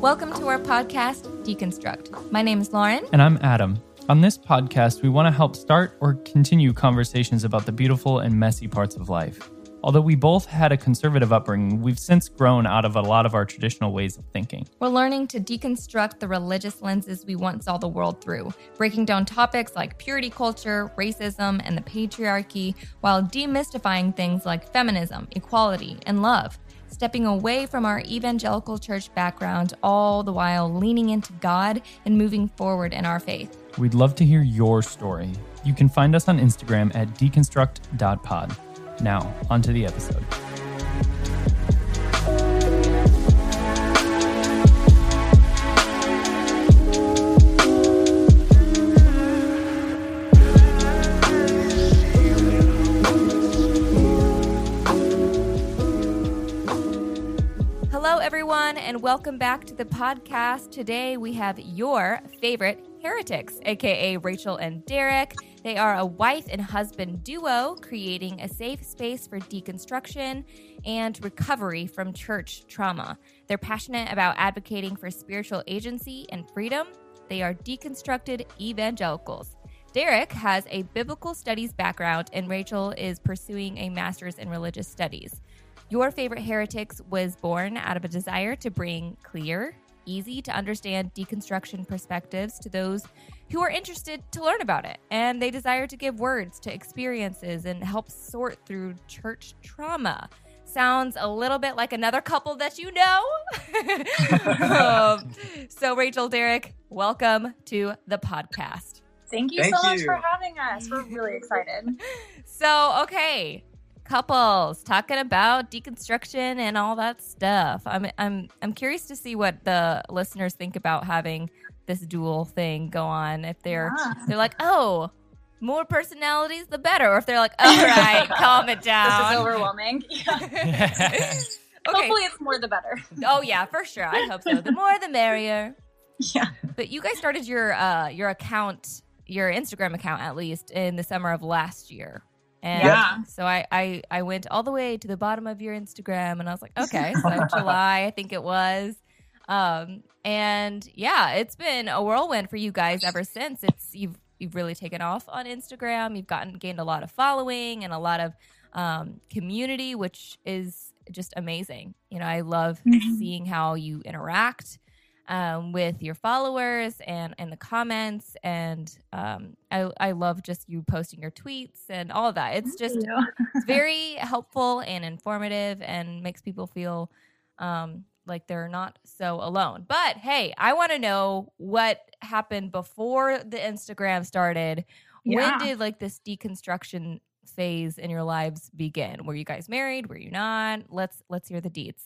Welcome to our podcast, Deconstruct. My name is Lauren. And I'm Adam. On this podcast, we want to help start or continue conversations about the beautiful and messy parts of life. Although we both had a conservative upbringing, we've since grown out of a lot of our traditional ways of thinking. We're learning to deconstruct the religious lenses we once saw the world through, breaking down topics like purity culture, racism, and the patriarchy, while demystifying things like feminism, equality, and love. Stepping away from our evangelical church background, all the while leaning into God and moving forward in our faith. We'd love to hear your story. You can find us on Instagram at deconstruct.pod. Now, onto the episode. Hello, everyone, and welcome back to the podcast. Today we have your favorite heretics, aka Rachel and Derek. They are a wife and husband duo creating a safe space for deconstruction and recovery from church trauma. They're passionate about advocating for spiritual agency and freedom. They are deconstructed evangelicals. Derek has a biblical studies background, and Rachel is pursuing a master's in religious studies. Your Favorite Heretics was born out of a desire to bring clear, easy to understand deconstruction perspectives to those who are interested to learn about it. And they desire to give words to experiences and help sort through church trauma. Sounds a little bit like another couple that you know. um, so, Rachel, Derek, welcome to the podcast. Thank you Thank so much for having us. We're really excited. So, okay, couples talking about deconstruction and all that stuff. I'm I'm I'm curious to see what the listeners think about having this dual thing go on. If they're Yeah. they're like, oh, more personalities, the better, or if they're like, all right, calm it down. This is overwhelming. Yeah. okay. Hopefully, it's more the better. Oh yeah, for sure. I hope so. The more, the merrier. Yeah. But you guys started your uh your account, your Instagram account at least in the summer of last year. And Yeah. so I, I I went all the way to the bottom of your Instagram and I was like, okay, so July, I think it was. Um and yeah, it's been a whirlwind for you guys ever since. It's you've you've really taken off on Instagram. You've gotten gained a lot of following and a lot of um community, which is just amazing. You know, I love Mhm. seeing how you interact um, with your followers and and the comments. And um, I, I love just you posting your tweets and all of that. It's just it's very helpful and informative and makes people feel um, like they're not so alone. But hey i want to know what happened before the instagram started. Yeah. when did like this deconstruction phase in your lives begin? Were you guys married? Were you not? Let's let's hear the deeds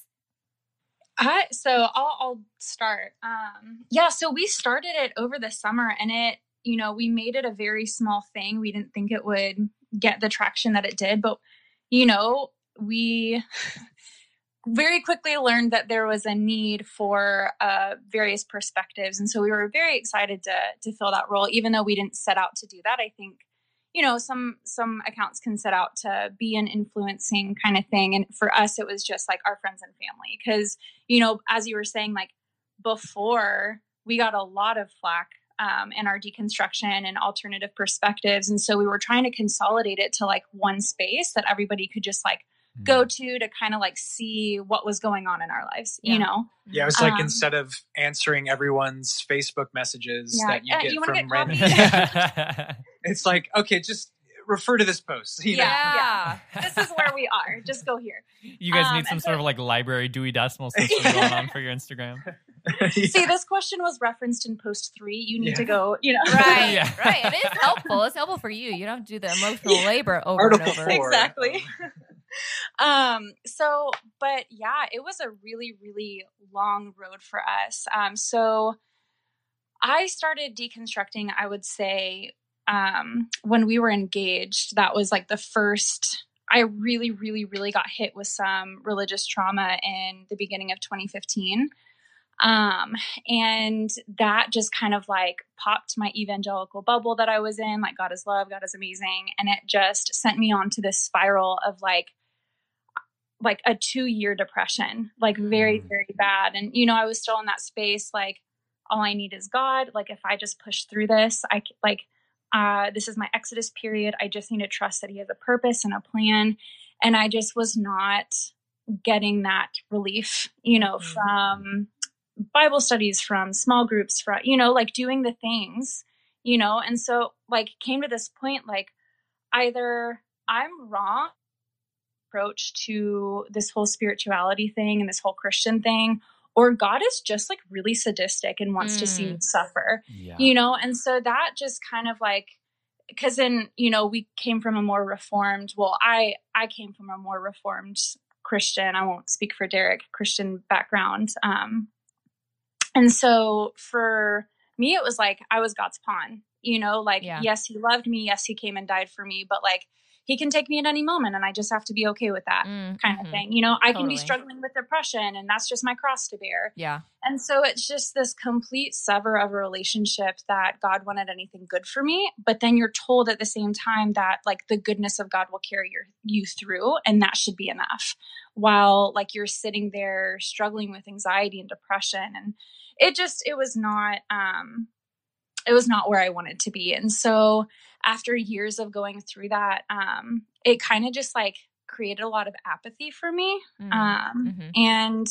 I, so I'll, I'll start. Um, yeah, so we started it over the summer, and it, you know, we made it a very small thing. We didn't think it would get the traction that it did, but you know, we very quickly learned that there was a need for uh, various perspectives, and so we were very excited to to fill that role. Even though we didn't set out to do that, I think you know some some accounts can set out to be an influencing kind of thing, and for us, it was just like our friends and family because you know, as you were saying, like before, we got a lot of flack um, in our deconstruction and alternative perspectives. And so we were trying to consolidate it to like one space that everybody could just like Hmm. go to to kind of like see what was going on in our lives, you know? Yeah, it was like Um, instead of answering everyone's Facebook messages Yeah, that you uh, get you from get random, coffee? it's like okay, just refer to this post. You know? yeah, This is where we are. Just go here. you guys Um, need some sort so- of like library Dewey Decimal System going on for your Instagram. Yeah. See, this question was referenced in post three. You need Yeah. to go, you know. right Yeah. right it is helpful it's helpful for you you don't have to do the emotional Yeah. labor over Article and over four. exactly um so but yeah it was a really really long road for us. Um so i started deconstructing i would say um when we were engaged that was like the first i really really really got hit with some religious trauma in the beginning of 2015 um and that just kind of like popped my evangelical bubble that i was in like god is love god is amazing and it just sent me on to this spiral of like like a two year depression, like very, Mm. very bad. And, you know, I was still in that space, like, all I need is God. Like, if I just push through this, I like, uh, this is my Exodus period. I just need to trust that He has a purpose and a plan. And I just was not getting that relief, you know, Mhm. from Bible studies, from small groups, from, you know, like doing the things, you know. And so, like, came to this point, like, either I'm wrong approach to this whole spirituality thing and this whole Christian thing, or God is just like really sadistic and wants to see you suffer, Yeah. you know? And so that just kind of like, because then, you know, we came from a more reformed, well, I, I came from a more reformed Christian, I won't speak for Derek, Christian background. Um, and so for me, it was like I was God's pawn, you know, like, Yeah. yes, he loved me. Yes, he came and died for me, but like, he can take me at any moment and I just have to be okay with that Mm, kind of thing. You know, I can be struggling with depression and that's just my cross to bear. Yeah. And so it's just this complete sever of a relationship that God wanted anything good for me, but then you're told at the same time that like the goodness of God will carry your, you through and that should be enough. While like you're sitting there struggling with anxiety and depression and it just it was not um it was not where I wanted to be. And so after years of going through that, um it kind of just like created a lot of apathy for me. Mm, Um mhm. and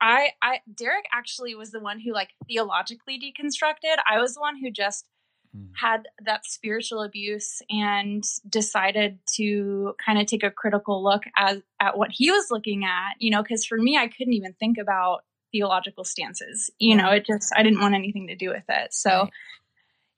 I I Derek actually was the one who like theologically deconstructed. I was the one who just Mm. had that spiritual abuse and decided to kind of take a critical look at at what he was looking at, you know, cuz for me I couldn't even think about theological stances. You know, it just I didn't want anything to do with it. So Right.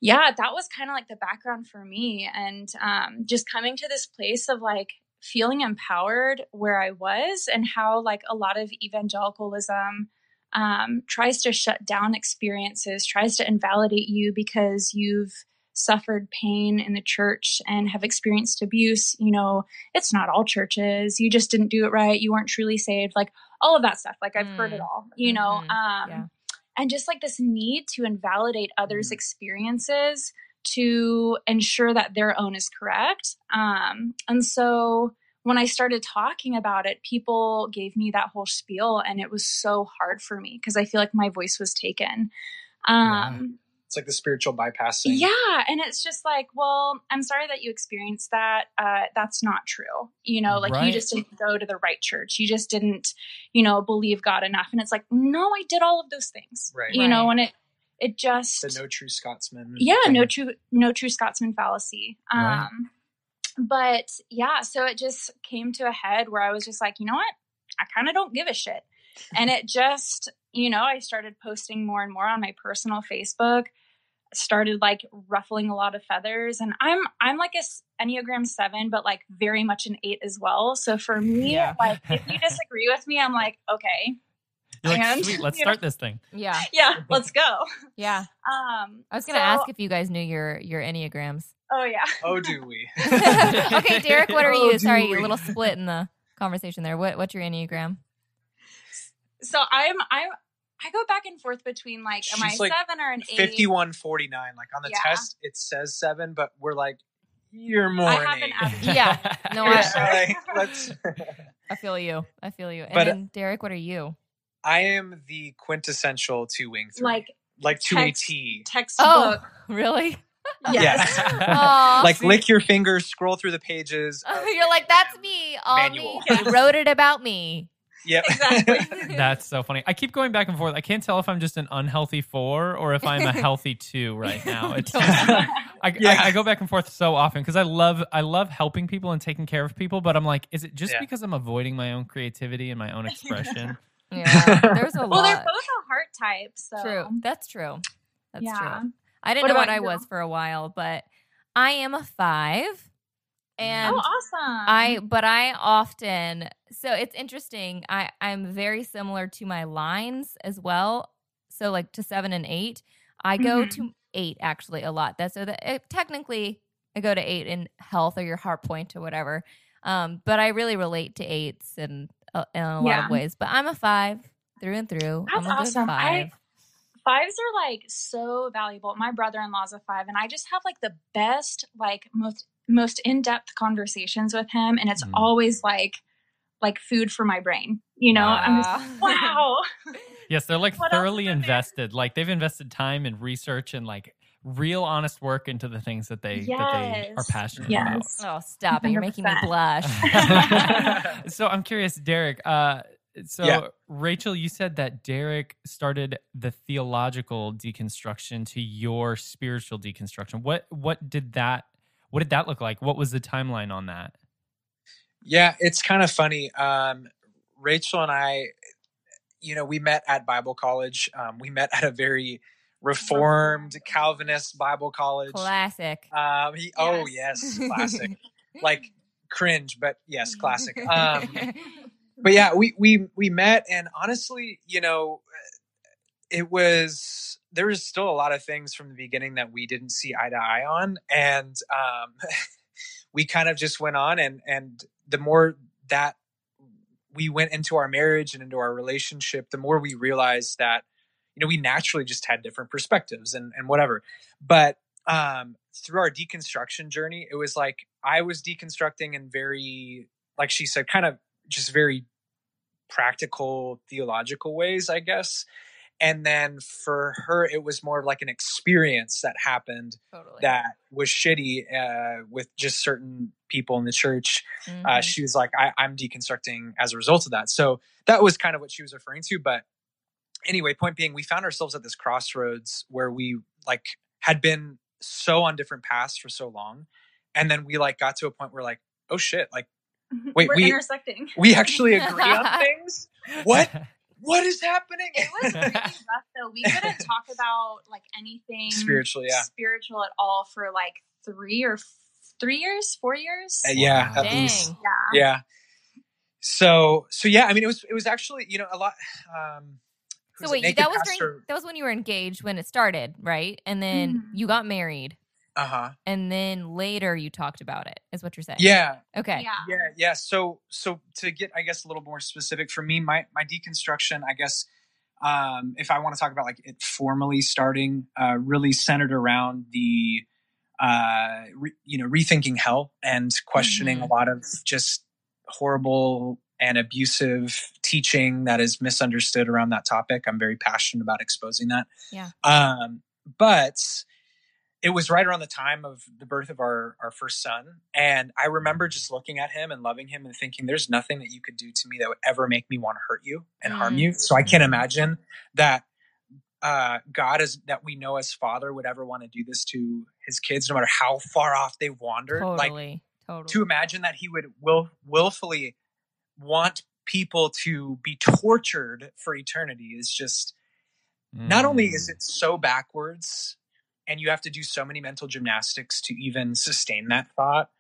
yeah, that was kind of like the background for me and um just coming to this place of like feeling empowered where I was and how like a lot of evangelicalism um, tries to shut down experiences, tries to invalidate you because you've suffered pain in the church and have experienced abuse. You know, it's not all churches. You just didn't do it right. You weren't truly saved. Like all of that stuff. Like I've heard it Mm. all, you know. Mhm. Um, Yeah. And just like this need to invalidate others' Mhm. experiences to ensure that their own is correct. Um, and so when I started talking about it, people gave me that whole spiel, and it was so hard for me because I feel like my voice was taken. Um, It's like the spiritual bypassing. yeah, and it's just like, well, I'm sorry that you experienced that. Uh, that's not true. You know, like you just didn't go to the right church. You just didn't, you know, believe God enough. And it's like, no, I did all of those things. Right. You know, Right. and it it just The no true Scotsman. yeah thing. no true no true scotsman fallacy um Right. but yeah so it just came to a head where i was just like you know what i kind of don't give a shit and it just you know i started posting more and more on my personal facebook started like ruffling a lot of feathers and i'm i'm like a enneagram 7 but like very much an 8 as well so for me Yeah. like if you disagree with me i'm like okay You're like, And- sweet, let's you know- start this thing. Yeah. yeah let's go Yeah. um I was gonna so- ask if you guys knew your your enneagrams. oh yeah Oh, do we? okay, Derek, what are Oh, you? Sorry, we? a little split in the conversation there. What what's your enneagram? so I'm I'm I go back and forth between like am I like seven or an eight? 5149. Like on the Yeah. test, it says seven, but we're like, you're more I an have an eight. average. Yeah. No, Yeah, I, like, let's. I feel you. I feel you. And But- uh then Derek, what are you? I am the quintessential two wing three. like like to a text- T. textbook. Oh, really? Yes. Aw. like lick your fingers, scroll through the pages. of- You're like, that's me. All Manual. me. Yes. You wrote it about me. Yep. Exactly. That's so funny. I keep going back and forth. I can't tell if I'm just an unhealthy four or if I'm a healthy two right now. It's I, Yeah. I, I go back and forth so often because I love I love helping people and taking care of people, but I'm like, is it just Yeah. because I'm avoiding my own creativity and my own expression? Yeah. There's a well, they're both a heart type, so True. That's true. That's yeah. true. I didn't What know what I you? was for a while, but I am a five. And oh, awesome. I but I often so it's interesting. I I'm very similar to my lines as well. So like to 7 and 8. I go Mhm. to 8 actually a lot. That's so that it, technically I go to 8 in health or your heart point or whatever. Um but I really relate to 8s and uh, in a lot Yeah. of ways. But I'm a 5 through and through. That's I'm a good awesome. 5. I- fives are like so valuable. My brother-in-law's a five, and I just have like the best, like most most in-depth conversations with him, and it's Mm. always like like food for my brain. You know, I'm just wow. Yes, they're like thoroughly is in there? invested. Like they've invested time and research and like real honest work into the things that they that they are passionate Yes. Oh, stop it. You're making me blush. so I'm curious, Derek. Uh, so Yeah. Rachel, you said that Derek started the theological deconstruction to your spiritual deconstruction. What what did that what did that look like? What was the timeline on that? Yeah, it's kind of funny. Um, Rachel and I, you know, we met at Bible college. Um, we met at a very reformed Calvinist Bible college. Classic. Um, he, Oh, Yes. yes, classic. like cringe, but yes, classic. Um, but yeah, we we we met, and honestly, you know, it was there was still a lot of things from the beginning that we didn't see eye to eye on, and um, we kind of just went on, and and the more that we went into our marriage and into our relationship, the more we realized that you know we naturally just had different perspectives and and whatever, but um through our deconstruction journey it was like i was deconstructing in very like she said kind of just very practical theological ways i guess and then for her it was more of like an experience that happened totally. that was shitty uh, with just certain people in the church uh, Mhm. she was like I, i'm deconstructing as a result of that so that was kind of what she was referring to but anyway point being we found ourselves at this crossroads where we like had been so on different paths for so long and then we like got to a point where like oh shit like Wait, We're we- intersecting. we actually agree on things what what is happening It was really rough though. We couldn't talk about like anything spiritually yeah spiritual at all for like three or f- three years, four years. Uh, yeah Wow. at least yeah. yeah so so yeah i mean it was it was actually you know a lot um So wait, Naked that was Pastor- during, that was when you were engaged when it started, right? And then Mhm. you got married, uh-huh and then later you talked about it. Is what you're saying? yeah Okay. Yeah. yeah yeah so so to get i guess a little more specific for me my my deconstruction i guess um if i want to talk about like it formally starting uh really centered around the uh re, you know rethinking hell and questioning Mhm. a lot of just horrible and abusive teaching that is misunderstood around that topic i'm very passionate about exposing that Yeah. um but it was right around the time of the birth of our our first son and i remember just looking at him and loving him and thinking there's nothing that you could do to me that would ever make me want to hurt you and harm Mm. you so i can't imagine that uh, god is that we know as father would ever want to do this to his kids no matter how far off they wander Totally. like totally. to imagine that he would will willfully want people to be tortured for eternity is just not only is Mm. it so backwards and you have to do so many mental gymnastics to even sustain that thought.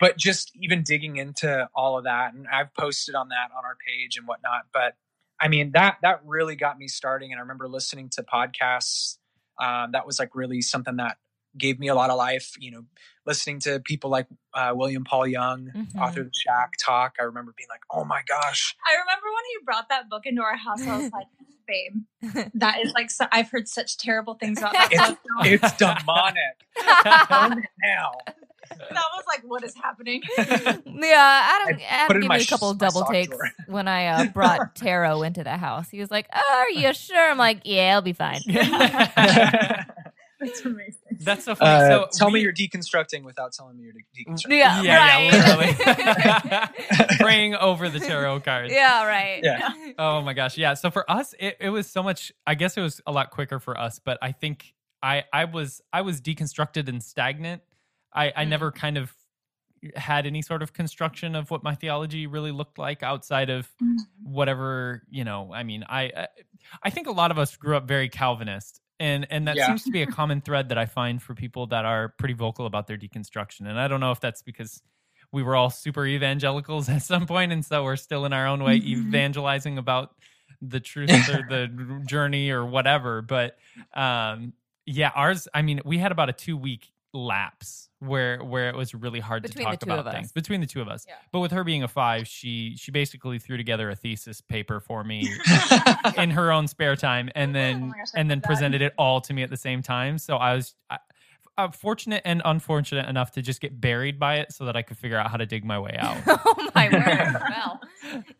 But just even digging into all of that and i've posted on that on our page and whatnot but i mean that that really got me starting and i remember listening to podcasts um, that was like really something that gave me a lot of life you know listening to people like uh, william paul young Mhm. author of the shack talk. I remember being like oh my gosh. I remember when he brought that book into our house, I was like, babe, that is like, so, I've heard such terrible things about that It's- it's demonic now that was like, what is happening? yeah, Adam, I Adam put it in gave my me a couple sh- double takes drawer. when I uh, brought Tarot into the house. He was like, oh, "Are you sure?" I'm like, "Yeah, it'll be fine." That's amazing. That's so funny. Uh, so tell me you're deconstructing without telling me you're de- deconstructing. Yeah, yeah, right. yeah, literally. Praying over the tarot cards. yeah, right. Yeah. Oh my gosh. Yeah. So for us, it, it was so much I guess it was a lot quicker for us, but I think I I was I was deconstructed and stagnant. I, I never kind of had any sort of construction of what my theology really looked like outside of whatever, you know, I mean, I I- I think a lot of us grew up very Calvinist. And and that Yeah. seems to be a common thread that I find for people that are pretty vocal about their deconstruction. And I don't know if that's because we were all super evangelicals at some point and so we're still in our own way Mhm. evangelizing about the truth or the journey or whatever but um yeah ours i mean we had about a two week lapse where where it was really hard Between to the talk two about of things between the two of us Yeah. but with her being a five she she basically threw together a thesis paper for me in her own spare time and then Oh gosh, and then love that. presented it all to me at the same time so i was I, uh, fortunate and unfortunate enough to just get buried by it so that I could figure out how to dig my way out. oh my word! well,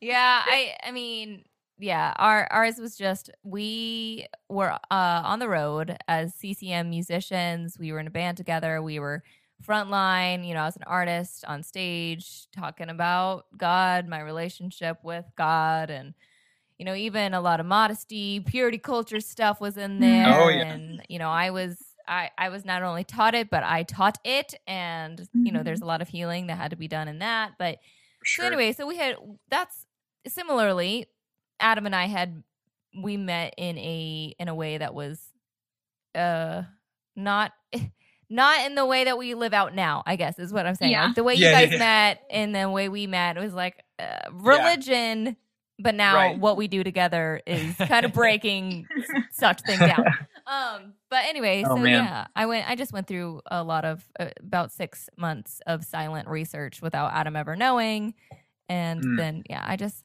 yeah, I I mean, yeah, our ours was just we were uh, on the road as CCM musicians. We were in a band together. We were frontline, you know, as an artist on stage, talking about God, my relationship with God, and you know, even a lot of modesty, purity culture stuff was in there. Oh, yeah. And you know, I was I I was not only taught it, but I taught it, and you know, there's a lot of healing that had to be done in that. But Sure. so anyway, so we had that's similarly, Adam and I had we met in a in a way that was uh not not in the way that we live out now, I guess is what I'm saying. Yeah. Like the way Yeah, you yeah, guys yeah. met and the way we met, was like uh, religion, but now Right. what we do together is kind of breaking such thing down. Um, but anyway, Oh, so man. yeah, I went. I just went through a lot of uh, about six months of silent research without Adam ever knowing, and Mm. then yeah, I just.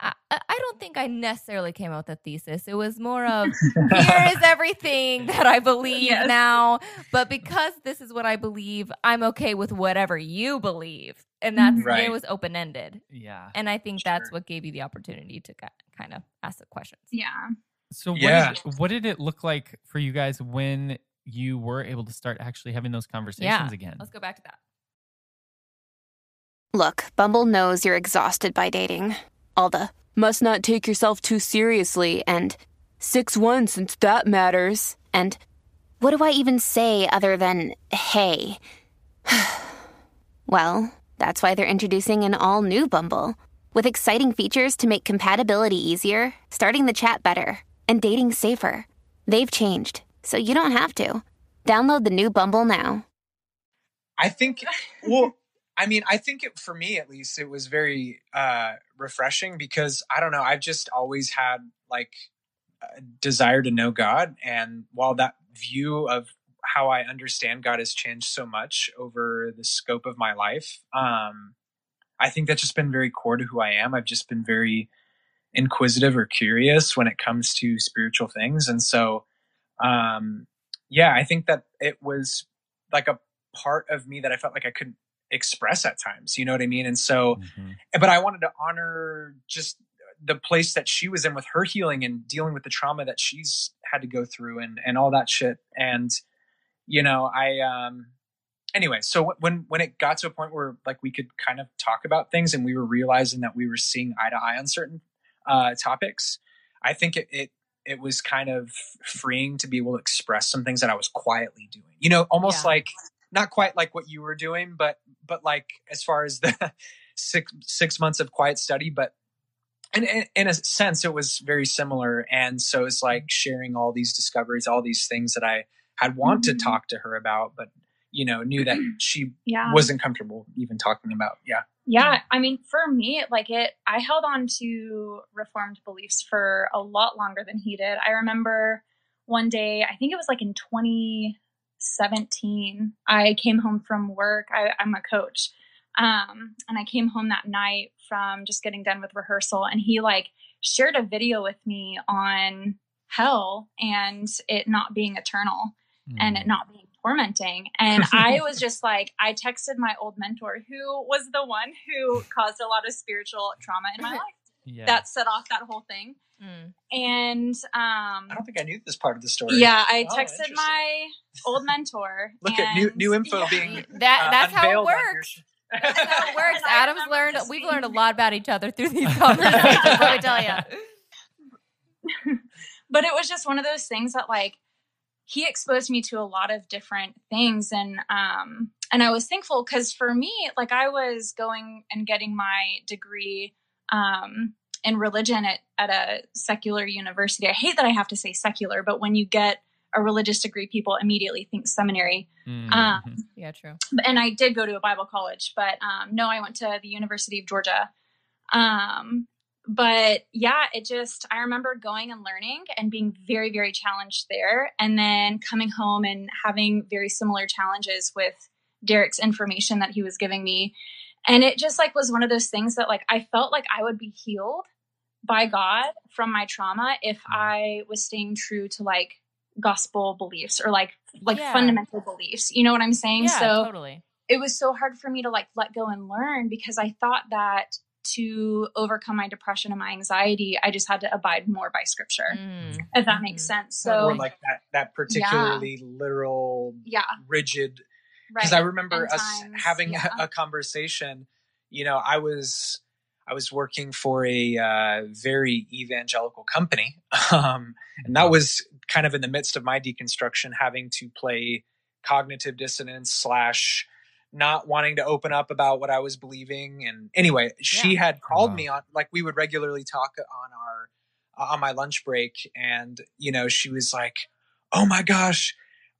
I, I I don't think I necessarily came out with a thesis. It was more of here is everything that I believe Yes. now, but because this is what I believe, I'm okay with whatever you believe, and mm, that's Right. it was open ended. Yeah. And I think that's what gave you the opportunity to kind of ask the questions. yeah. So what, Yeah. did, what did it look like for you guys when you were able to start actually having those conversations Yeah. again? Let's go back to that. Look, Bumble knows you're exhausted by dating. All the must not take yourself too seriously and 6 1 since that matters. And what do I even say other than hey? well, that's why they're introducing an all new Bumble with exciting features to make compatibility easier, starting the chat better, and dating safer. They've changed, so you don't have to. Download the new Bumble now. I think, well, I mean, I think it, for me at least, it was very uh, refreshing because I don't know, I've just always had like a desire to know God. And while that view of how I understand God has changed so much over the scope of my life, um, I think that's just been very core to who I am. I've just been very inquisitive or curious when it comes to spiritual things. And so, um, yeah, I think that it was like a part of me that I felt like I couldn't express at times. You know what I mean? And so, Mhm. but I wanted to honor just the place that she was in with her healing and dealing with the trauma that she's had to go through and and all that shit. And you know, I um anyway, so when when it got to a point where like we could kind of talk about things and we were realizing that we were seeing eye to eye on certain uh topics, I think it it it was kind of freeing to be able to express some things that I was quietly doing. You know, almost Yeah. like not quite like what you were doing, but but like as far as the six six months of quiet study, but in, in, in a sense, it was very similar. And so it's like sharing all these discoveries, all these things that I had want Mhm. to talk to her about, but you know, knew that she Yeah. wasn't comfortable even talking about. Yeah. Yeah, I mean, for me, like it, I held on to reformed beliefs for a lot longer than he did. I remember one day, I think it was like in 2017, I came home from work. I, I'm a coach. Um, and I came home that night from just getting done with rehearsal, and he like shared a video with me on hell and it not being eternal and Mm. it not being tormenting. And I was just like, I texted my old mentor, who was the one who caused a lot of spiritual trauma in my life yeah. that set off that whole thing. Mm. And um, I don't think I knew this part of the story. yeah, I Oh, texted my old mentor. Look at new new info yeah. being That uh, that's how it unveiled on your- works. That's how it works. And Adam's learned. We've being- learned a lot about each other through these conversations. let me tell you. but it was just one of those things that like he exposed me to a lot of different things and um and i was thankful because for me like i was going and getting my degree um in religion at, at a secular university i hate that i have to say secular but when you get a religious degree people immediately think seminary Mhm. um, Yeah, true. and I did go to a Bible college, but um, no, I went to the University of Georgia. Um, but yeah, it just, I remember going and learning and being very, very challenged there. And then coming home and having very similar challenges with Derek's information that he was giving me. And it just like was one of those things that like I felt like I would be healed by God from my trauma if I was staying true to like gospel beliefs or like like Yeah. fundamental beliefs. You know what I'm saying? Yeah, so totally. it was so hard for me to like let go and learn because I thought that to overcome my depression and my anxiety, I just had to abide more by scripture. Mm. If that makes Mhm. sense. So or like that that particularly literal yeah, rigid right. because I remember End us times, having yeah. a, a conversation. You know, I was I was working for a uh, very evangelical company, um, and that was kind of in the midst of my deconstruction, having to play cognitive dissonance slash not wanting to open up about what I was believing. And anyway, she Yeah. had called Wow. me on like we would regularly talk on our uh, on my lunch break, and you know, she was like, "Oh my gosh."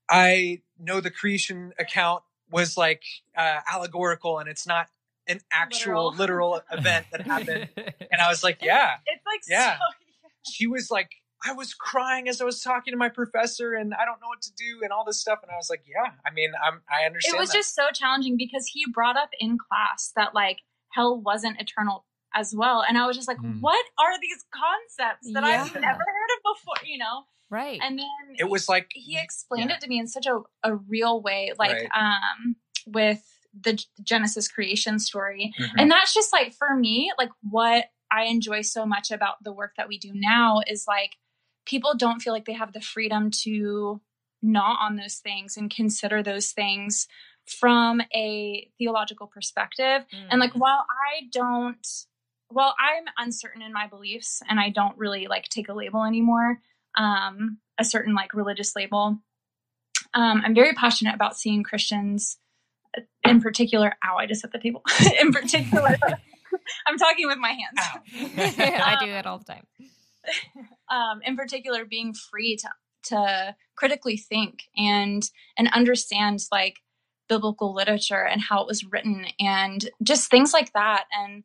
I know the creation account was like uh, allegorical and it's not an actual Literal. literal, event that happened. And I was like, yeah. it's like Yeah. so She was like, I was crying as I was talking to my professor and I don't know what to do and all this stuff. And I was like, yeah, I mean, I'm, I understand. it was that. just so challenging because he brought up in class that like hell wasn't eternal as well and i was just like Mm. what are these concepts that i've never heard of before you know Right. and then it was like, he explained yeah. it to me in such a, a real way like Right. um with the genesis creation story Mhm. and that's just like for me like what i enjoy so much about the work that we do now is like people don't feel like they have the freedom to gnaw on those things and consider those things from a theological perspective and like Mm. while i don't while i'm uncertain in my beliefs and i don't really like take a label anymore um a certain like religious label um i'm very passionate about seeing christians in particular ow i just hit the table in particular i'm talking with my hands Ow. I do it all the time. um, in particular being free to to critically think and and understand like biblical literature and how it was written and just things like that and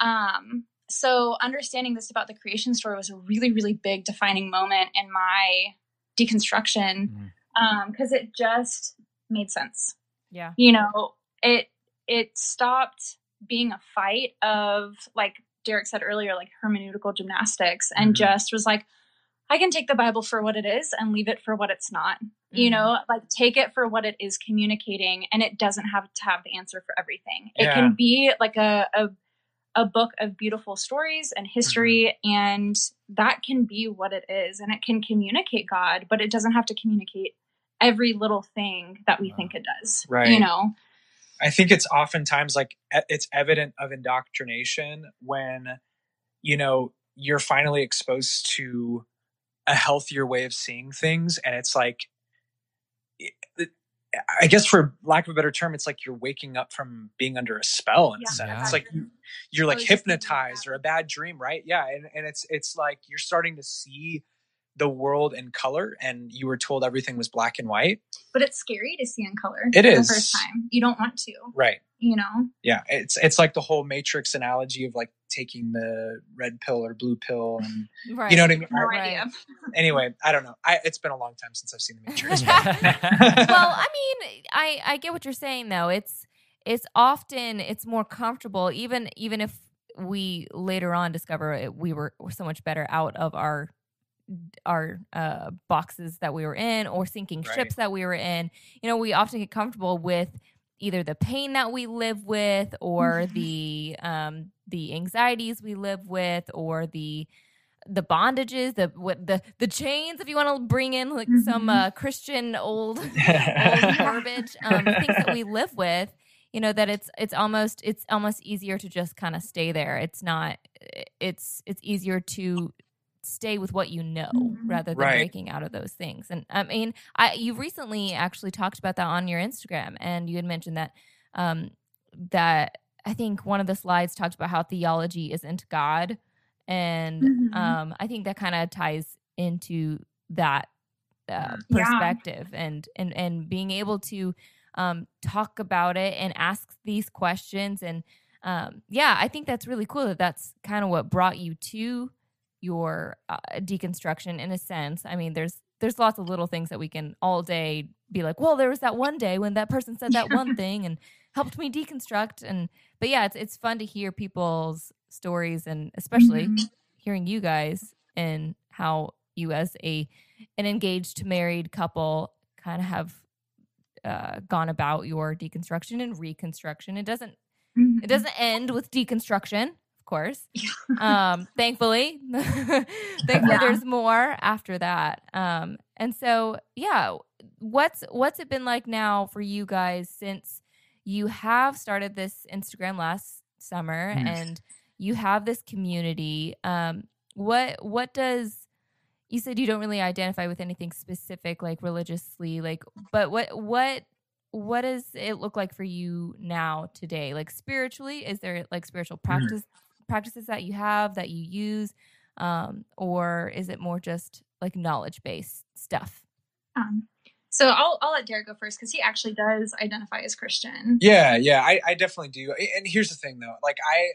um so understanding this about the creation story was a really really big defining moment in my deconstruction Mhm. um because it just made sense Yeah. you know it it stopped being a fight of like derek said earlier like hermeneutical gymnastics and Mhm. just was like i can take the bible for what it is and leave it for what it's not you Mhm. know like take it for what it is communicating and it doesn't have to have the answer for everything it can be like a, a a book of beautiful stories and history Mm-hmm. and that can be what it is and it can communicate god but it doesn't have to communicate every little thing that we Wow. think it does Right. you know I think it's oftentimes like it's evident of indoctrination when, you know, you're finally exposed to a healthier way of seeing things. And it's like, I guess for lack of a better term, it's like you're waking up from being under a spell in Yeah, a sense. Yeah. It's like you, you're like was just thinking about hypnotized or a bad dream, right? Yeah. And, and it's, it's like you're starting to see the world in color and you were told everything was black and white. but it's scary to see in color It for is. the first time you don't want to Right. you know yeah it's it's like the whole matrix analogy of like taking the red pill or blue pill and Right. you know what i mean no Right. idea anyway i don't know I, it's been a long time since i've seen the matrix well, I mean, I I get what you're saying though. It's it's often it's more comfortable even even if we later on discover it, we were, were so much better out of our our uh boxes that we were in or sinking Right. ships that we were in. You know, we often get comfortable with either the pain that we live with or Mhm. the um the anxieties we live with or the the bondages the what the the chains if you want to bring in like some Mhm. uh christian old old garbage um things that we live with you know that it's it's almost it's almost easier to just kind of stay there it's not it's it's easier to stay with what you know Mhm. rather than Right. breaking out of those things and i mean i you recently actually talked about that on your instagram and you had mentioned that um that i think one of the slides talked about how theology isn't god and Mhm. um i think that kind of ties into that uh, Mhm. Yeah. perspective and and and being able to um talk about it and ask these questions and um yeah i think that's really cool that that's kind of what brought you to your uh, deconstruction in a sense i mean there's there's lots of little things that we can all day be like well there was that one day when that person said that one thing and helped me deconstruct and but yeah it's it's fun to hear people's stories and especially Mhm. hearing you guys and how you as a an engaged married couple kind of have uh, gone about your deconstruction and reconstruction. It doesn't Mhm. it doesn't end with deconstruction, course. Um, thankfully, thankfully, Yeah. there's more after that. Um, and so, yeah, what's what's it been like now for you guys since you have started this Instagram last summer Mm. and you have this community? Um, what what does you said you don't really identify with anything specific like religiously like but what what what does it look like for you now today like spiritually is there like spiritual practice practices that you have that you use um or is it more just like knowledge based stuff Um, so I'll I'll let Derek go first because he actually does identify as Christian. Yeah, yeah, I, I definitely do. And here's the thing, though, like I,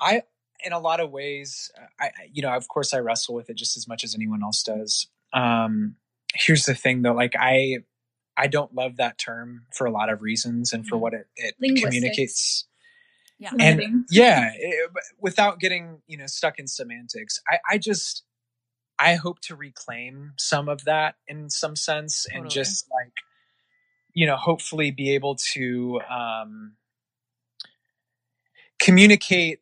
I, in a lot of ways, I, I- you know, of course, I wrestle with it just as much as anyone else does. Um, here's the thing, though, like I, I don't love that term for a lot of reasons and for Mhm. what it, it communicates. Yeah. And yeah, it, without getting you know stuck in semantics, I, I just I hope to reclaim some of that in some sense, and just like you know, hopefully be able to um, communicate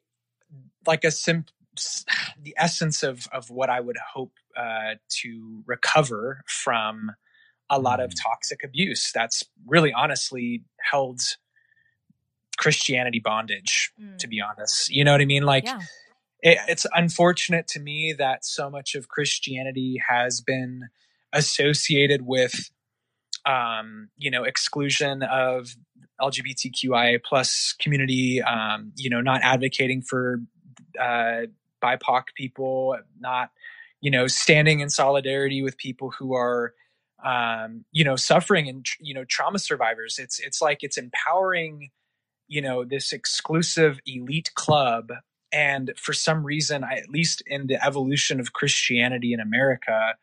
like a sim the essence of of what I would hope uh, to recover from a lot of Mm. toxic abuse that's really honestly held Christianity bondage Mm. to be honest. You know what I mean? Like, yeah it, it's unfortunate to me that so much of Christianity has been associated with, um, you know, exclusion of LGBTQIA plus community. Um, you know, not advocating for uh, BIPOC people, not, you know, standing in solidarity with people who are. Um, you know, suffering and you know, trauma survivors. It's it's like it's empowering you know this exclusive elite club. And for some reason I, at least in the evolution of christianity in america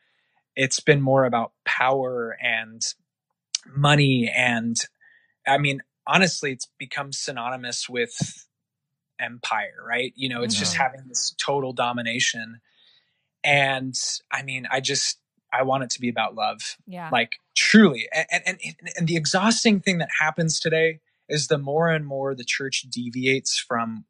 it's been more about power and money and i mean honestly it's become synonymous with empire right? You know it's just having this total domination. And i mean i just i want it to be about love. Yeah. Like truly. And, and and and the exhausting thing that happens today is the more and more the church deviates from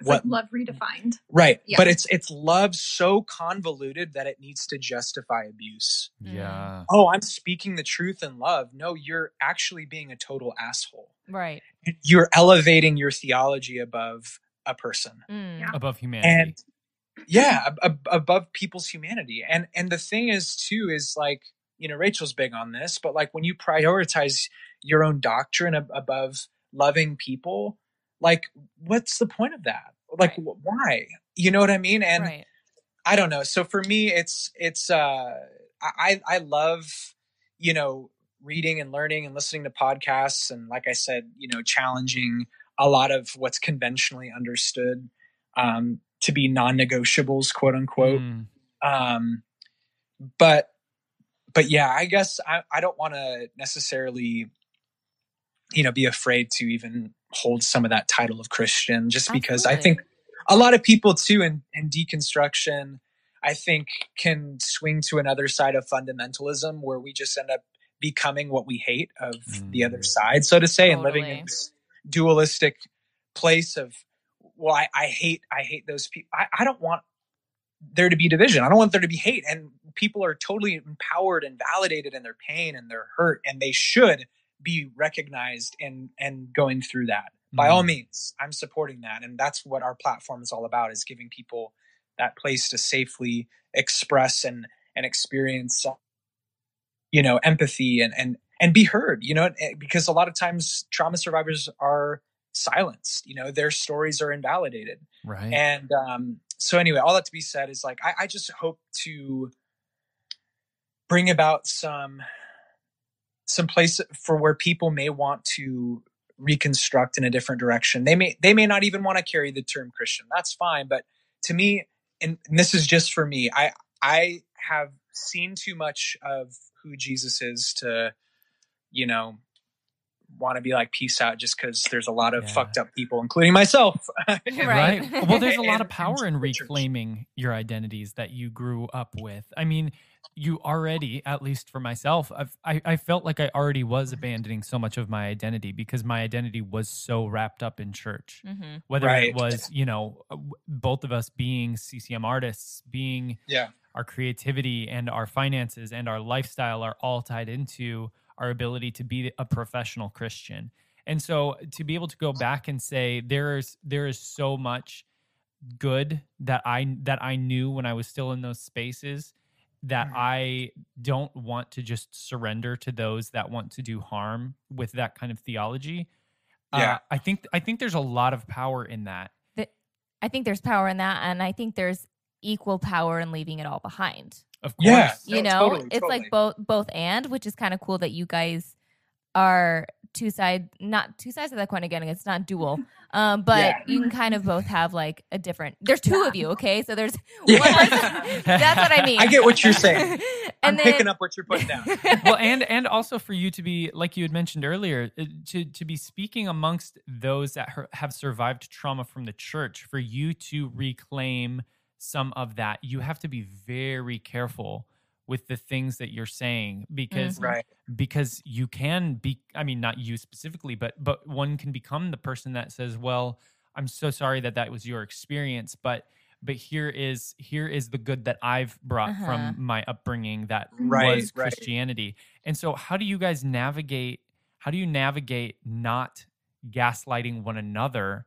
It's what like love redefined. right Yeah. but it's it's love so convoluted that it needs to justify abuse Mm. Yeah. oh i'm speaking the truth in love no you're actually being a total asshole right you're elevating your theology above a person Mm. Yeah. Above humanity. and yeah ab- ab- above people's humanity and and the thing is too is like you know rachel's big on this but like when you prioritize your own doctrine ab- above loving people like what's the point of that? Like Right. wh- why? You know what i mean? And right. I don't know. So for me it's it's uh i i love you know reading and learning and listening to podcasts and like i said you know challenging a lot of what's conventionally understood um to be non-negotiables quote unquote. Mm. um but but yeah i guess i, I don't want to necessarily you know be afraid to even hold some of that title of christian just because i think a lot of people too in, in deconstruction i think can swing to another side of fundamentalism where we just end up becoming what we hate of the other Mm. side so to say and living in this dualistic place of well i, I hate i hate those people I, I don't want there to be division. I don't want there to be hate. And people are totally empowered and validated in their pain and their hurt and they should be recognized and and going through that by all Mhm. means i'm supporting that and that's what our platform is all about is giving people that place to safely express and and experience you know empathy and and and be heard you know eh, because a lot of times trauma survivors are silenced you know their stories are invalidated Right. and um so anyway all that to be said is like i, I just hope to bring about some some place for where people may want to reconstruct in a different direction they may they may not even want to carry the term christian that's fine but to me and, and this is just for me i i have seen too much of who jesus is to you know want to be like peace out just because there's a lot of Yeah. fucked up people, including myself. Right. Well, there's a lot And- of power in and the church. reclaiming your identities that you grew up with. I mean, you already, at least for myself, I've, I, I felt like I already was abandoning so much of my identity because my identity was so wrapped up in church. hmm Whether Right. it was, you know, uh, both of us being CCM artists, being yeah. our creativity and our finances and our lifestyle are all tied into our ability to be a professional Christian. And so to be able to go back and say there's there is so much good that I that I knew when I was still in those spaces that Mhm. I don't want to just surrender to those that want to do harm with that kind of theology. Yeah. Uh, I think I think there's a lot of power in that. I think there's power in that, and I think there's equal power in leaving it all behind. Of course. Yeah. you No, know totally, it's totally. like both both and which is kind of cool that you guys are two side not two sides of that coin again it's not dual um but Yeah. you can kind of both have like a different there's two of you okay so there's Yeah. one person that's what i mean I get what you're saying. I'm and then picking up what you're putting down. well and and also for you to be like you had mentioned earlier uh, to to be speaking amongst those that have survived trauma from the church for you to reclaim some of that you have to be very careful with the things that you're saying because Mhm. Right. because you can be i mean not you specifically but but one can become the person that says well i'm so sorry that that was your experience but but here is here is the good that i've brought Uh-huh. from my upbringing that Right, was right. christianity and so how do you guys navigate how do you navigate not gaslighting one another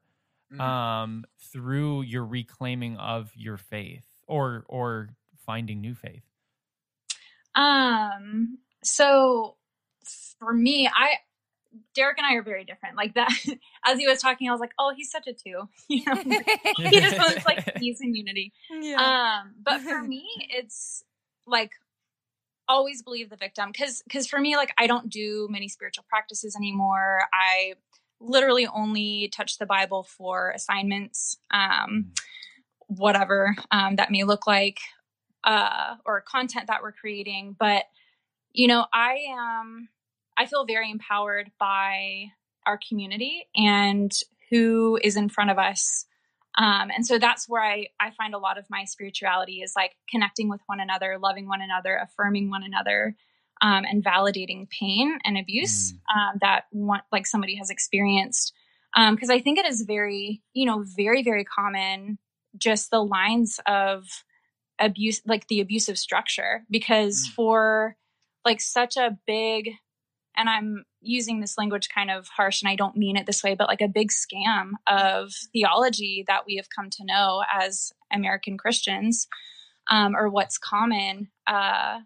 Mhm. um through your reclaiming of your faith or or finding new faith Um, so for me, I Derek and I are very different. Like that as he was talking, I was like, oh, he's such a two. You know, he just wants like peace and unity. Um, but for me, it's like always believe the victim because because for me, like I don't do many spiritual practices anymore. I literally only touch the Bible for assignments, um, whatever um, that may look like, uh, or content that we're creating. But you know, I am. I feel very empowered by our community and who is in front of us um, and so that's where I, I find a lot of my spirituality is like connecting with one another, loving one another, affirming one another, um, and validating pain and abuse um, that one, like somebody has experienced. Because I think it is very, you know, very, very common, just the lines of abuse, like the abusive structure. Because Mm. for like such a big, and I'm using this language kind of harsh and I don't mean it this way, but like a big scam of theology that we have come to know as American Christians, um, or what's common, uh,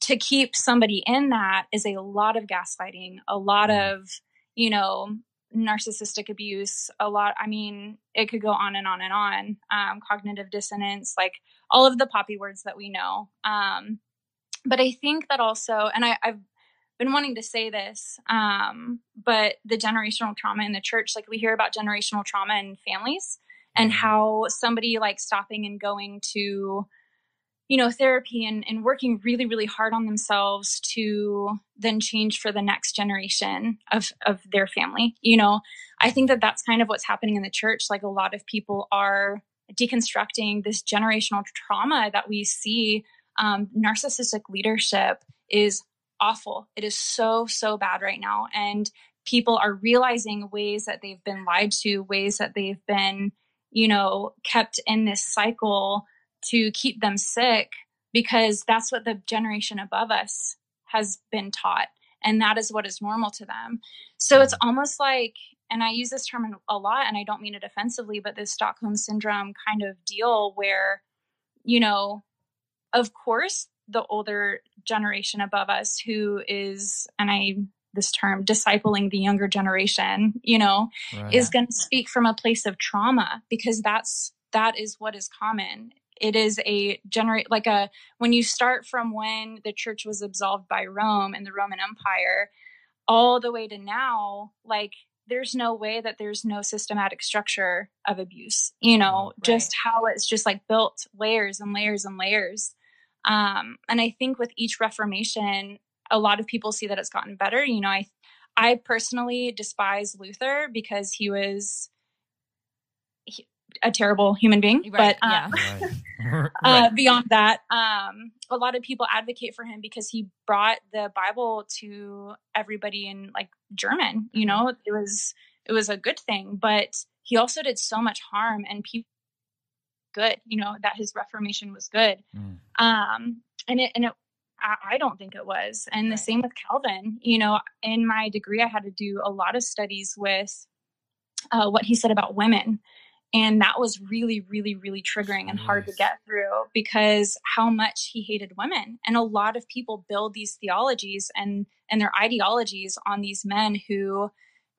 to keep somebody in that is a lot of gaslighting, a lot Mm. of, you know, narcissistic abuse, a lot, I mean, it could go on and on and on, um, cognitive dissonance, like all of the poppy words that we know. Um, but I think that also, and I, I've been wanting to say this, um, but the generational trauma in the church, like we hear about generational trauma in families and how somebody like stopping and going to, you know, therapy and, and working really, really hard on themselves to then change for the next generation of, of their family. You know, I think that that's kind of what's happening in the church. Like a lot of people are deconstructing this generational trauma that we see. Um, narcissistic leadership is awful. It is so, so bad right now. And people are realizing ways that they've been lied to, ways that they've been, you know, kept in this cycle to keep them sick because that's what the generation above us has been taught. And that is what is normal to them. So it's mm. almost like, and I use this term a lot and I don't mean it offensively, but this Stockholm syndrome kind of deal where, you know, of course, the older generation above us who is, and I, this term, discipling the younger generation, you know, Right. is going to speak from a place of trauma because that's, that is what is common. It is a generate, like a, when you start from when the church was absolved by Rome and the Roman Empire, all the way to now, like, there's no way that there's no systematic structure of abuse, you know, Right. just how it's just like built layers and layers and layers. Um, and I think with each reformation, a lot of people see that it's gotten better. You know, I I personally despise Luther because he was a terrible human being. Right, but um, yeah. right. uh, beyond that, um, a lot of people advocate for him because he brought the Bible to everybody in like German. You mm-hmm. know, it was it was a good thing, but he also did so much harm, and people good. You know that his Reformation was good, mm. um, and it and it. I, don't think it was. And right. the same with Calvin. You know, in my degree, I had to do a lot of studies with uh, what he said about women and that was really, really, really triggering and hard to get through because how much he hated women. And a lot of people build these theologies and, and their ideologies on these men who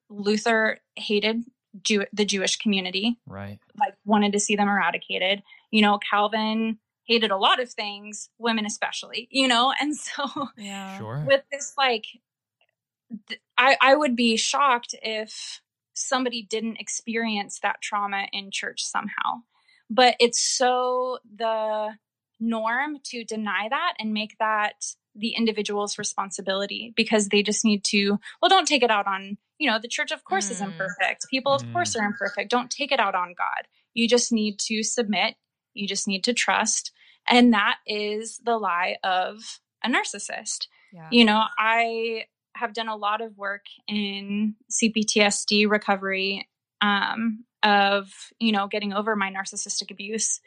Luther hated Jew- the Jewish community. Right. Like wanted to see them eradicated. You know, Calvin hated a lot of things, women especially, you know? And so yeah. sure. with this, like, th- I, I would be shocked if somebody didn't experience that trauma in church somehow. But it's so the norm to deny that and make that the individual's responsibility because they just need to, well, don't take it out on, you know, the church, of course, mm. is imperfect. People, of mm. course, are imperfect. Don't take it out on God. You just need to submit. You just need to trust. And that is the lie of a narcissist. Yeah. You know, I have done a lot of work in CPTSD recovery um, of, you know, getting over my narcissistic abuse.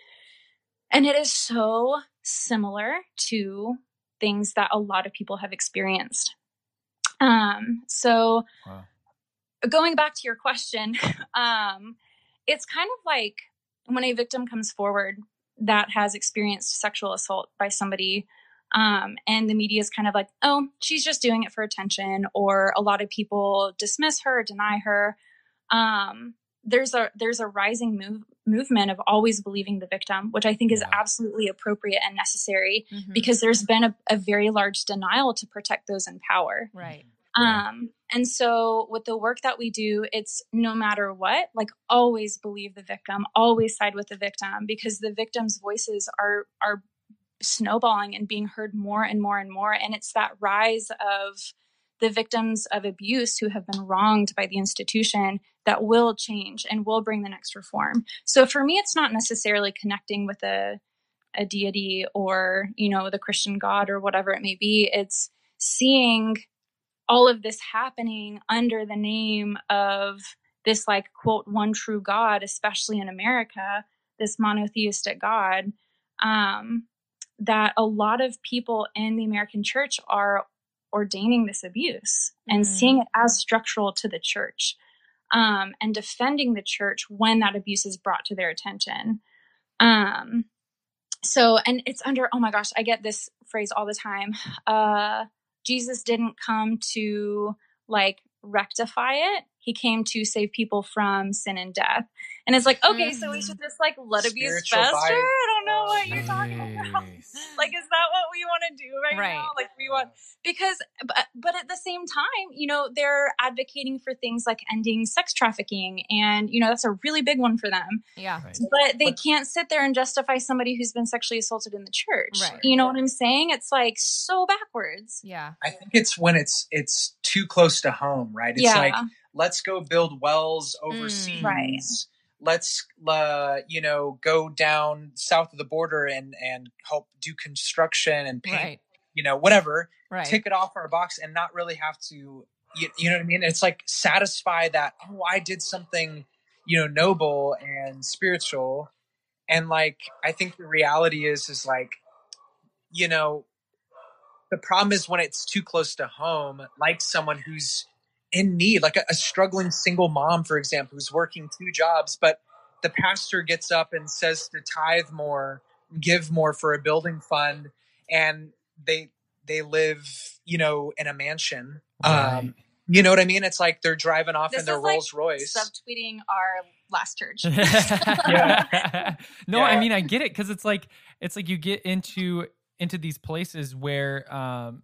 And it is so similar to things that a lot of people have experienced. Um, so, wow. going back to your question, um, it's kind of like when a victim comes forward that has experienced sexual assault by somebody um, and the media is kind of like, oh, she's just doing it for attention, or a lot of people dismiss her, deny her. Um, there's a there's a rising move, movement of always believing the victim, which I think is yeah. absolutely appropriate and necessary mm-hmm. because there's been a, a, very large denial to protect those in power. Right. Um, and so with the work that we do, it's no matter what, like always believe the victim, always side with the victim because the victim's voices are are snowballing and being heard more and more and more. And it's that rise of the victims of abuse who have been wronged by the institution that will change and will bring the next reform. So for me, it's not necessarily connecting with a, a deity or, you know, the Christian God or whatever it may be. It's seeing all of this happening under the name of this like quote one true God, especially in America, this monotheistic God. Um, that a lot of people in the American church are ordaining this abuse and mm. seeing it as structural to the church um, and defending the church when that abuse is brought to their attention. Um, so, and it's under, oh my gosh, I get this phrase all the time. Uh, Jesus didn't come to like rectify it. He came to save people from sin and death. And it's like, okay, mm-hmm. so we mm. should just like let abuse fester? I don't know what you're talking about. like, is that what we want to do right, right, now? Like, we want, because, but, but at the same time, you know, they're advocating for things like ending sex trafficking. And, you know, that's a really big one for them. Yeah. Right. But they but, can't sit there and justify somebody who's been sexually assaulted in the church. Right. You know what I'm saying? It's like so backwards. Yeah. I think it's when it's, it's too close to home, right? It's yeah. like, let's go build wells overseas. Mm, right let's uh, you know go down south of the border and and help do construction and paint right. you know whatever right. tick it off our box and not really have to you, you know what i mean it's like satisfy that oh i did something you know noble and spiritual and like i think the reality is is like you know the problem is when it's too close to home like someone who's in need, like a, a struggling single mom, for example, who's working two jobs, but the pastor gets up and says to tithe more, give more for a building fund, and they they live, you know, in a mansion. Right. Um, you know what I mean? It's like they're driving off this in their Rolls like Royce. Subtweeting our last church. yeah. no, yeah. I mean I get it because it's like it's like you get into into these places where um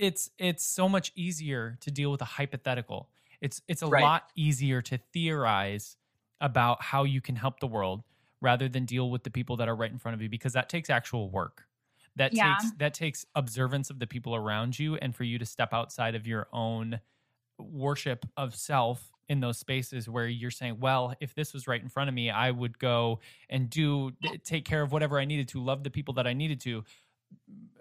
it's it's so much easier to deal with a hypothetical. It's it's a right. lot easier to theorize about how you can help the world rather than deal with the people that are right in front of you because that takes actual work. That yeah. takes that takes observance of the people around you and for you to step outside of your own worship of self in those spaces where you're saying, well, if this was right in front of me, I would go and do take care of whatever I needed to, love the people that I needed to.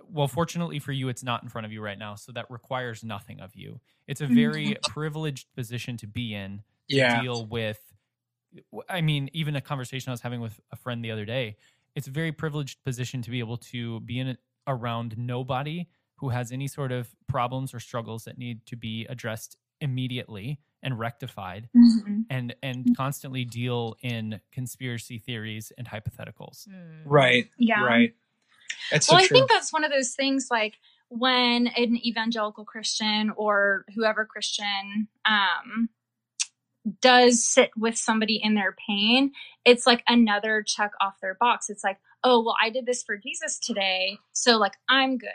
Well, fortunately for you, it's not in front of you right now. So that requires nothing of you. It's a very Mm-hmm. privileged position to be in to Yeah. deal with. I mean, even a conversation I was having with a friend the other day, it's a very privileged position to be able to be in around nobody who has any sort of problems or struggles that need to be addressed immediately and rectified Mhm. and and constantly deal in conspiracy theories and hypotheticals. Mm. Right. Yeah. Right. It's well, so I true. think that's one of those things like when an evangelical Christian or whoever Christian um, does sit with somebody in their pain, it's like another check off their box. It's like, oh, well, I did this for Jesus today. So, like, I'm good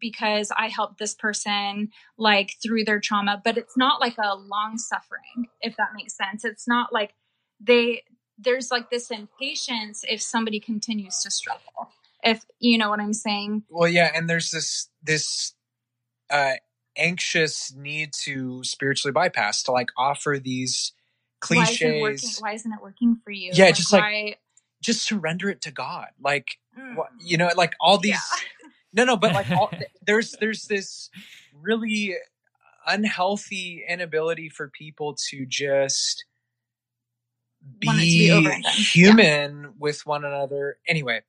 because I helped this person like through their trauma. But it's not like a long suffering, if that makes sense. It's not like they, there's like this impatience if somebody continues to struggle if you know what I'm saying. well yeah and there's this this uh anxious need to spiritually bypass to like offer these Why isn't, it working, cliches why isn't it working for you? Yeah, just like- why, just surrender it to god like Mm. what you know like all these Yeah. no no but like all, there's there's this really unhealthy inability for people to just it to be be over and done. human with one another anyway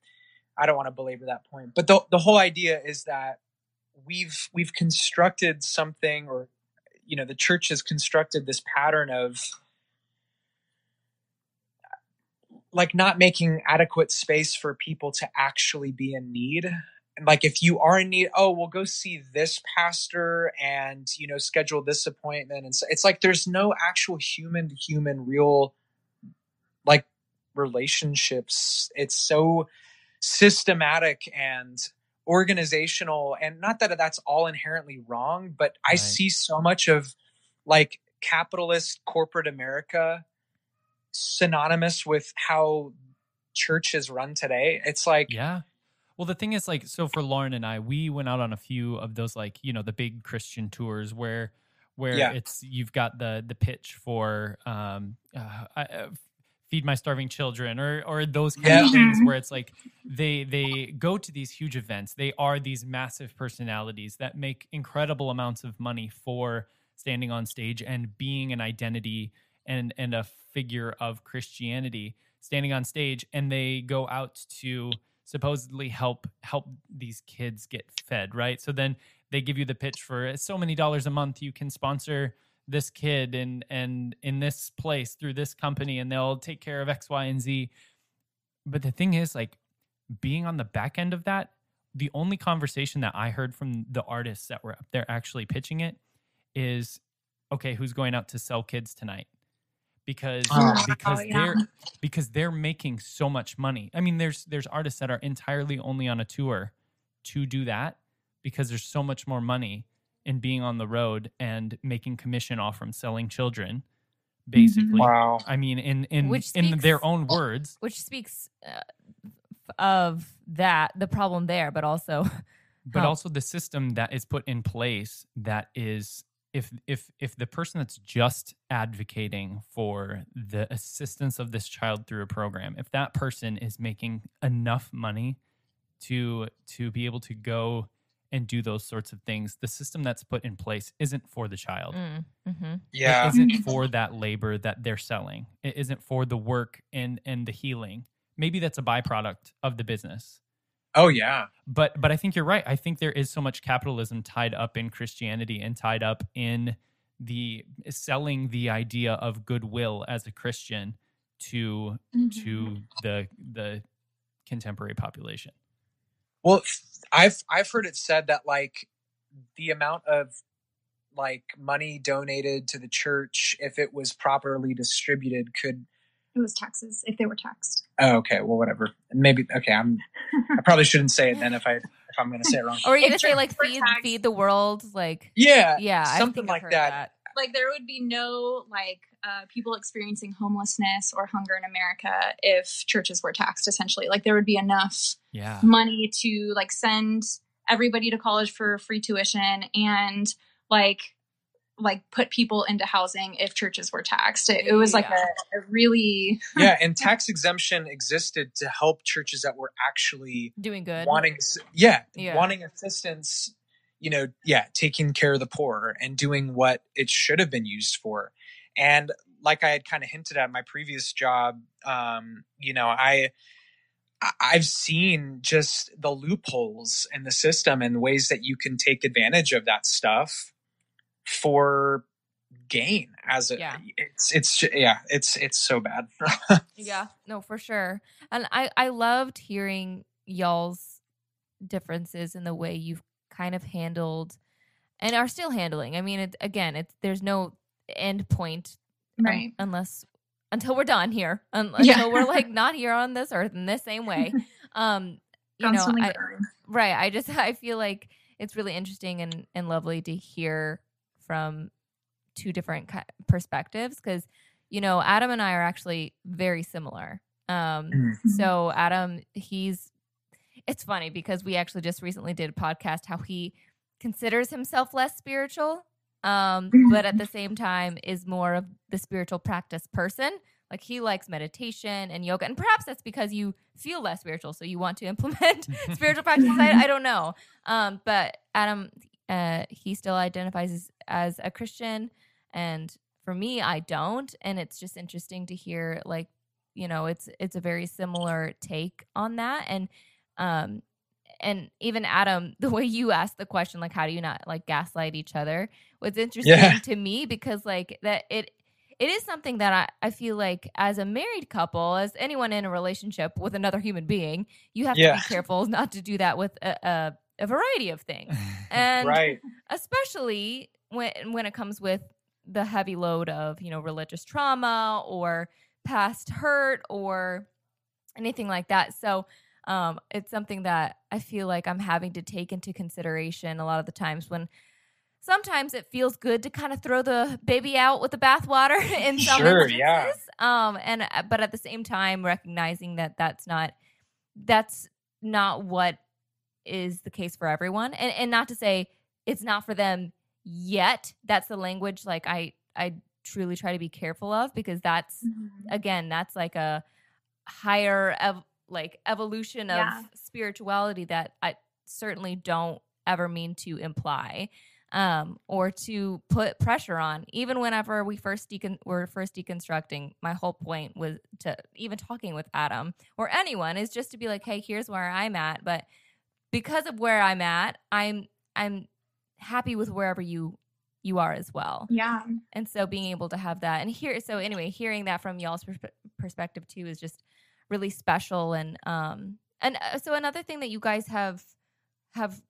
i don't want to belabor that point but the, the whole idea is that we've we've constructed something or you know the church has constructed this pattern of like not making adequate space for people to actually be in need. And like if you are in need oh we'll go see this pastor and you know schedule this appointment and so it's like there's no actual human to human real like relationships. It's so systematic and organizational and not that that's all inherently wrong but i Right. see so much of like capitalist corporate america synonymous with how churches run today it's like Yeah. Well, the thing is, like, so for Lauren and I, we went out on a few of those, like, you know, the big Christian tours where, where Yeah. it's you've got the the pitch for um, uh, uh, feed my starving children or or those kind of things mm-hmm. where it's like they they go to these huge events. They are these massive personalities that make incredible amounts of money for standing on stage and being an identity and and a figure of Christianity standing on stage and they go out to supposedly help help these kids get fed, right? So then they give you the pitch for so many dollars a month you can sponsor this kid and and in this place through this company and they'll take care of X, Y, and Z. But the thing is, like being on the back end of that, the only conversation that I heard from the artists that were up there actually pitching it is, okay, who's going out to sell kids tonight? Because Oh. because Oh, yeah. they're because they're making so much money. I mean, there's there's artists that are entirely only on a tour to do that because there's so much more money in being on the road and making commission off from selling children. Basically, wow I mean, in in Which in their own words, Which speaks uh, of that, the problem there, but also but How? also the system that is put in place that is if if if the person that's just advocating for the assistance of this child through a program if that person is making enough money to to be able to go and do those sorts of things the system that's put in place isn't for the child. Mm, hmm yeah. It isn't for that labor that they're selling. It isn't for the work and and the healing. Maybe that's a byproduct of the business. Oh yeah. But but I think you're right. I think there is so much capitalism tied up in Christianity and tied up in the selling the idea of goodwill as a Christian to Mhm. to the the contemporary population. Well, I've I've heard it said that like the amount of like money donated to the church, if it was properly distributed, could It was taxes if they were taxed. oh, okay, well, whatever. Maybe okay. I'm I probably shouldn't say it then if I if I'm going to say it wrong. Or are you If gonna say like feed tax- feed the world? Like Yeah, yeah, I something think I've like heard that. like there would be no like uh, people experiencing homelessness or hunger in America if churches were taxed. Essentially, like there would be enough Yeah. money to like send everybody to college for free tuition and like like put people into housing if churches were taxed. It, it was like Yeah. a, a really yeah, and tax exemption existed to help churches that were actually Doing good. wanting, yeah, Yeah. wanting assistance. You know, yeah, taking care of the poor and doing what it should have been used for. And like I had kind of hinted at my previous job, um, you know, I I've seen just the loopholes in the system and ways that you can take advantage of that stuff for gain as a Yeah. it's it's yeah it's it's so bad Yeah, no, for sure. And I I loved hearing y'all's differences in the way you've kind of handled and are still handling. I mean, it, again, it's there's no end point right. unless until we're done here, un- Yeah. until we're like not here on this earth in the same way. Um, you know, I, right. I just I feel like it's really interesting and and lovely to hear from two different ki- perspectives because you know Adam and I are actually very similar. Um, Mhm. so Adam, he's it's funny because we actually just recently did a podcast how he considers himself less spiritual, um, but at the same time is more of the spiritual practice person. Like he likes meditation and yoga, and perhaps that's because you feel less spiritual, so you want to implement spiritual practices. I, I don't know, um, but Adam, uh, he still identifies as, as a Christian, and for me, I don't. And it's just interesting to hear, like, you know, it's it's a very similar take on that, and um, and even Adam, the way you asked the question, like, how do you not like gaslight each other, was interesting Yeah. to me because like that it it is something that I, I feel like as a married couple, as anyone in a relationship with another human being, you have to be careful not to do that with a, a, a variety of things. And right especially when when it comes with the heavy load of, you know, religious trauma or past hurt or anything like that. So um, it's something that I feel like I'm having to take into consideration a lot of the times when sometimes it feels good to kind of throw the baby out with the bathwater in some Sure, instances. yeah. Um, and uh, but at the same time, recognizing that that's not that's not what is the case for everyone, and and not to say it's not for them yet. That's the language like I I truly try to be careful of because that's Mm-hmm. again that's like a higher ev- like evolution of Yeah. spirituality that I certainly don't ever mean to imply um or to put pressure on even whenever we first decon- were first deconstructing my whole point was to even talking with Adam or anyone is just to be like hey here's where I'm at but because of where I'm at I'm I'm happy with wherever you you are as well Yeah. and so being able to have that and here so anyway hearing that from y'all's perspe- perspective too is just really special and um and uh, so another thing that you guys have have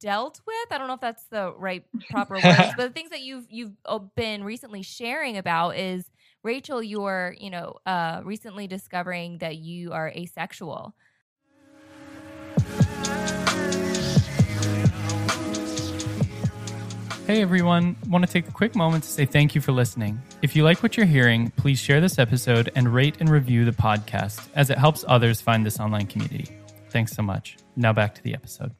dealt with i don't know if that's the right proper words but the things that you've you've uh, been recently sharing about is rachel you're you know uh recently discovering that you are asexual Hey everyone, want to take a quick moment to say thank you for listening. If you like what you're hearing, please share this episode and rate and review the podcast as it helps others find this online community. Thanks so much. Now back to the episode.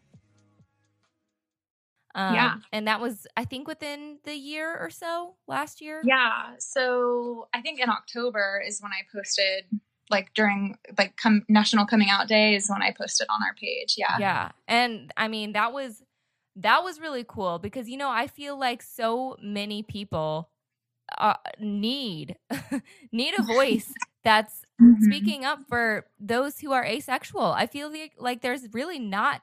um Yeah. and that was i think within the year or so last year Yeah. So I think in October is when I posted, like during like come National Coming Out Day is when I posted on our page. Yeah. yeah and i mean that was that was really cool because you know i feel like so many people uh, need need a voice that's Mhm. speaking up for those who are asexual i feel like, like there's really not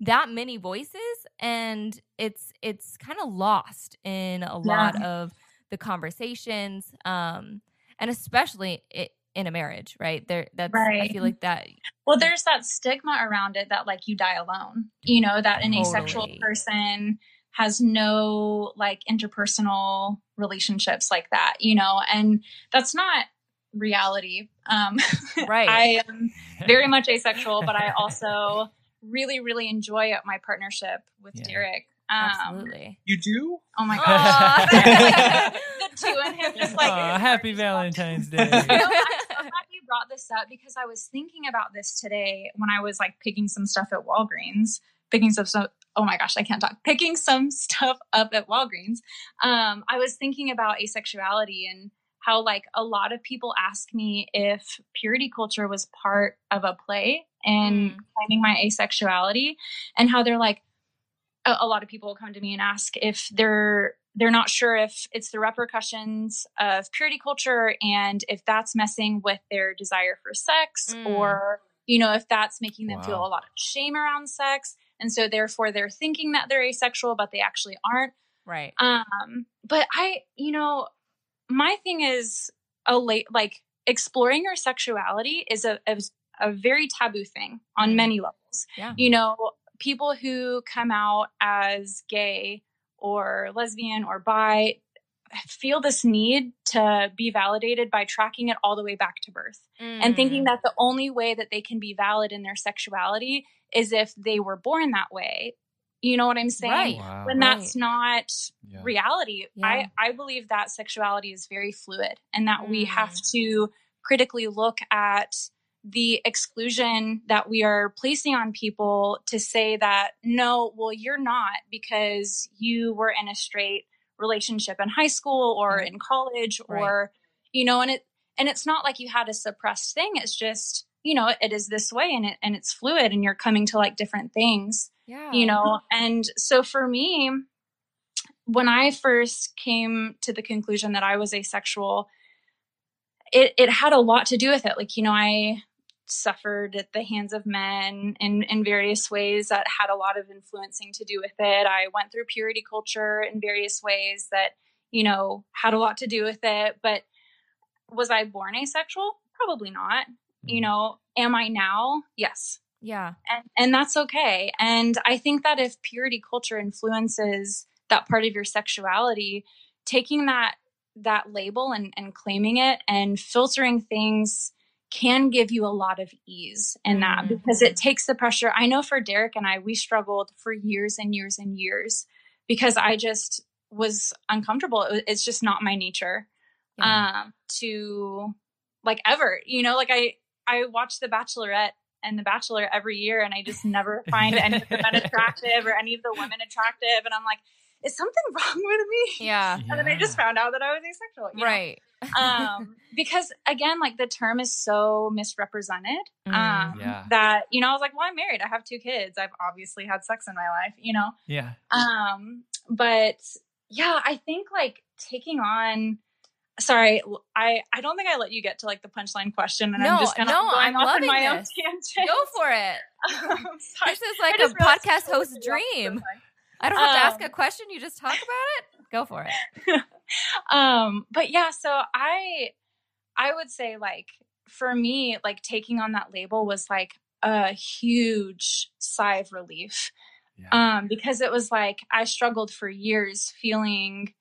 that many voices and it's it's kind of lost in a lot of the conversations um and especially i in a marriage right there that's i feel like that Well, there's that stigma around it that like you die alone. You know, that an asexual person has no like interpersonal relationships like that, you know, and that's not reality. Um Right. I am very much asexual, but I also really, really enjoy my partnership with Yeah. Derek. Um, absolutely you do Oh my Aw. god. the two of him just like Aw, happy Valentine's Day. You know, I'm so glad you brought this up because I was thinking about this today when I was like picking some stuff at Walgreens, picking some stuff oh my gosh, I can't talk, picking some stuff up at Walgreens, um, I was thinking about asexuality and how like a lot of people ask me if purity culture was part of a play and mm. claiming my asexuality and how they're like a, a lot of people will come to me and ask if they're they're not sure if it's the repercussions of purity culture and if that's messing with their desire for sex mm. or you know if that's making them wow. feel a lot of shame around sex and so therefore they're thinking that they're asexual but they actually aren't right um but i you know my thing is a late like exploring your sexuality is a, a, a very taboo thing on mm. many levels yeah. you know people who come out as gay or lesbian or bi feel this need to be validated by tracking it all the way back to birth mm. and thinking mm. that the only way that they can be valid in their sexuality is if they were born that way. You know what I'm saying? Right. Wow. When right. that's not yeah. reality. Yeah. I, I believe that sexuality is very fluid and that mm. we have mm. to critically look at the exclusion that we are placing on people to say that no, well, you're not because you were in a straight relationship in high school or in college or right. you know and it and it's not like you had a suppressed thing. It's just you know it is this way and it and it's fluid and you're coming to like different things yeah. you know? And so for me when i first came to the conclusion that i was asexual it it had a lot to do with it. Like you know i suffered at the hands of men in, in various ways that had a lot of influencing to do with it. I went through purity culture in various ways that, you know, had a lot to do with it. But was I born asexual? Probably not. You mm-hmm. know, am I now? Yes. Yeah. And and that's okay. And I think that if purity culture influences that part of your sexuality, taking that that label and, and claiming it and filtering things can give you a lot of ease in that mm-hmm. because it takes the pressure. I know for Derek and I, we struggled for years and years and years because I just was uncomfortable. It's just not my nature yeah. um, to like ever, you know, like I, I watch The Bachelorette and The Bachelor every year and I just never find any of the men attractive or any of the women attractive. And I'm like, is something wrong with me? Yeah. And then I just found out that I was asexual. right. Know? um, because again, like the term is so misrepresented mm, um, yeah. that you know, I was like, well, I'm married, I have two kids, I've obviously had sex in my life, you know. Yeah. Um, but yeah, I think like taking on. Sorry, I I don't think I let you get to like the punchline question, and no, I'm just kind of no, going I'm off in my this. own tangent. Go for it. um, this is like a podcast host dream. I don't have um, to ask a um, question; you just talk about it. Go for it. um, but yeah, so I I would say like for me, like taking on that label was like a huge sigh of relief. Yeah. Um, because it was like I struggled for years feeling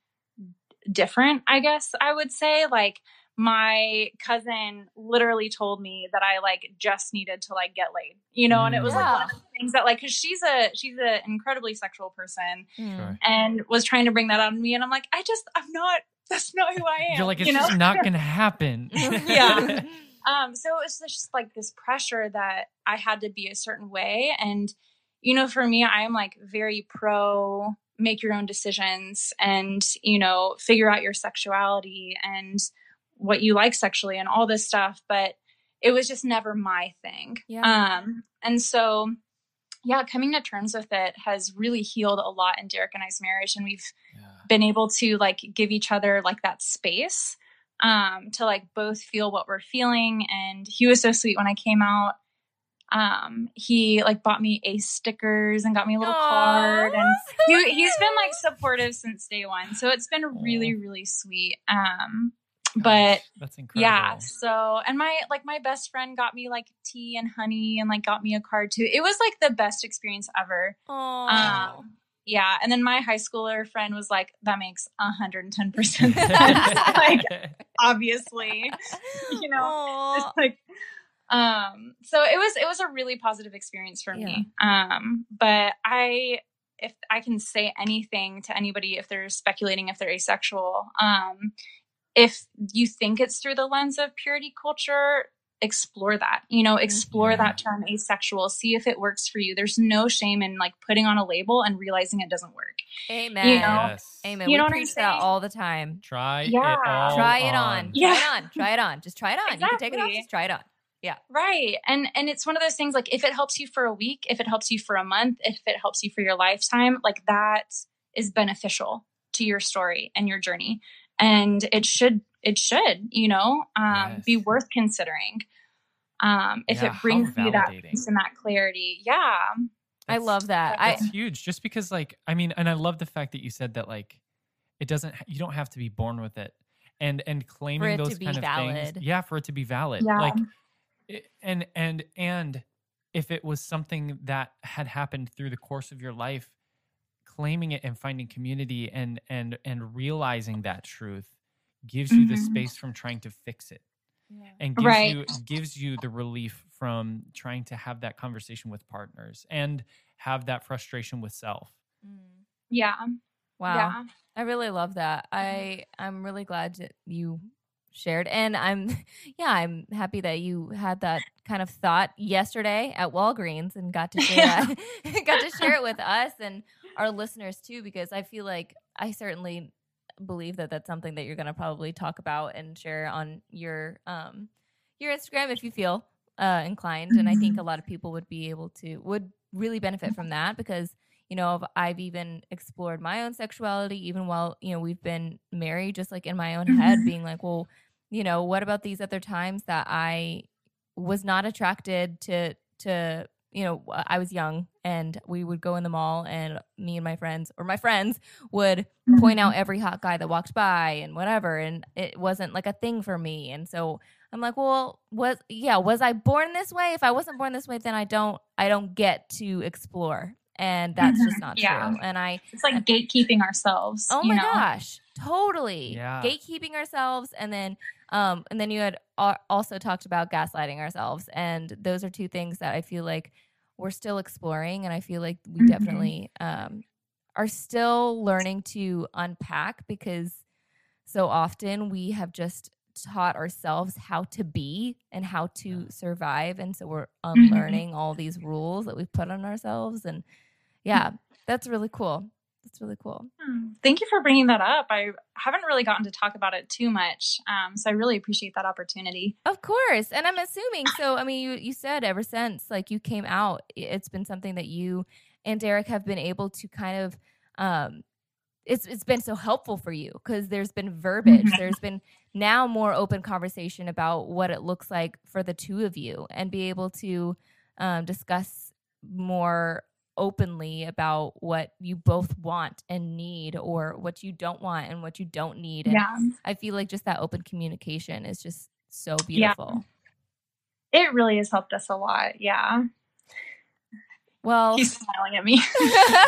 different, I guess I would say. Like my cousin literally told me that I like just needed to like get laid, you know, and it was yeah. like one of the things that like because she's a she's an incredibly sexual person mm. and was trying to bring that on me, and I'm like, I just I'm not that's not who I am. You're like it's you know? just not gonna happen. yeah. Um. So it was just like this pressure that I had to be a certain way, and you know, for me, I am like very pro make your own decisions and you know figure out your sexuality and what you like sexually and all this stuff, but it was just never my thing. Yeah. Um, and so, yeah, coming to terms with it has really healed a lot in Derek and I's marriage, and we've yeah. been able to like give each other like that space um, to like both feel what we're feeling. And he was so sweet when I came out. Um, he like bought me ace stickers and got me a little Aww, card, and he, he's been like supportive since day one. So it's been really, really sweet. Um, but that's incredible. Yeah. So, and my like my best friend got me like tea and honey and like got me a card too. It was like the best experience ever. Um, yeah. And then my high schooler friend was like, that makes 110% sense. like, obviously, you know, it's like, um, so it was, it was a really positive experience for me. Um, but I, if I can say anything to anybody, if they're speculating if they're asexual, um, if you think it's through the lens of purity culture, explore that you know explore Yeah. that term asexual see if it works for you there's no shame in like putting on a label and realizing it doesn't work Amen. You know? Yes. Amen. You we know what preach that all the time. Try Yeah. it all Try it on. Yeah. Try it on. Try it on. Just try it on. You can take it off. Just try it on. Yeah. Right and and it's one of those things like if it helps you for a week if it helps you for a month if it helps you for your lifetime like that is beneficial to your story and your journey and it should it should you know um be worth considering um if Yeah, it brings you that validating. peace and that clarity yeah I love that. I That's huge. Just because, like, I mean, and I love the fact that you said that, like, it doesn't. You don't have to be born with it, and and claiming it to those be kind of valid. things. Yeah, for it to be valid. Yeah. Like, it, and and and if it was something that had happened through the course of your life, claiming it and finding community and and and realizing that truth gives you the Mhm. space from trying to fix it and gives Right. you gives you the relief from trying to have that conversation with partners and have that frustration with self. Mm. yeah Wow. yeah I really love that. I I'm really glad that you shared and I'm yeah, I'm happy that you had that kind of thought yesterday at Walgreens and got to share that got to share it with us and our listeners too because I feel like I certainly believe that that's something that you're going to probably talk about and share on your um your Instagram if you feel uh inclined and I think a lot of people would be able to would really benefit from that because you know I've- i've even explored my own sexuality even while you know we've been married just like in my own head Mhm. being like well you know what about these other times that i was not attracted to to you know i was young and we would go in the mall and me and my friends or my friends would point out mm-hmm. every hot guy that walked by and whatever and it wasn't like a thing for me and so i'm like well was yeah was i born this way? If i wasn't born this way then i don't i don't get to explore and that's just Mhm. not Yeah. true and i it's like gatekeeping ourselves oh my know? gosh totally Yeah. gatekeeping ourselves and then um and then you had also talked about gaslighting ourselves and those are two things that i feel like we're still exploring and i feel like we Mhm. definitely um are still learning to unpack because so often we have just taught ourselves how to be and how to survive and so we're unlearning all these rules that we've put on ourselves and yeah that's really cool that's really cool Hmm. Thank you for bringing that up. I haven't really gotten to talk about it too much, um, so I really appreciate that opportunity. Of course. And I'm assuming so I mean you you said ever since like you came out it's been something that you and Derek have been able to kind of um it's it's been so helpful for you cuz there's been verbiage Mhm. there's been now more open conversation about what it looks like for the two of you and be able to um discuss more openly about what you both want and need or what you don't want and what you don't need and Yeah, I feel like just that open communication is just so Yeah. beautiful. it really has helped us a lot. Yeah, Well, he's smiling at me.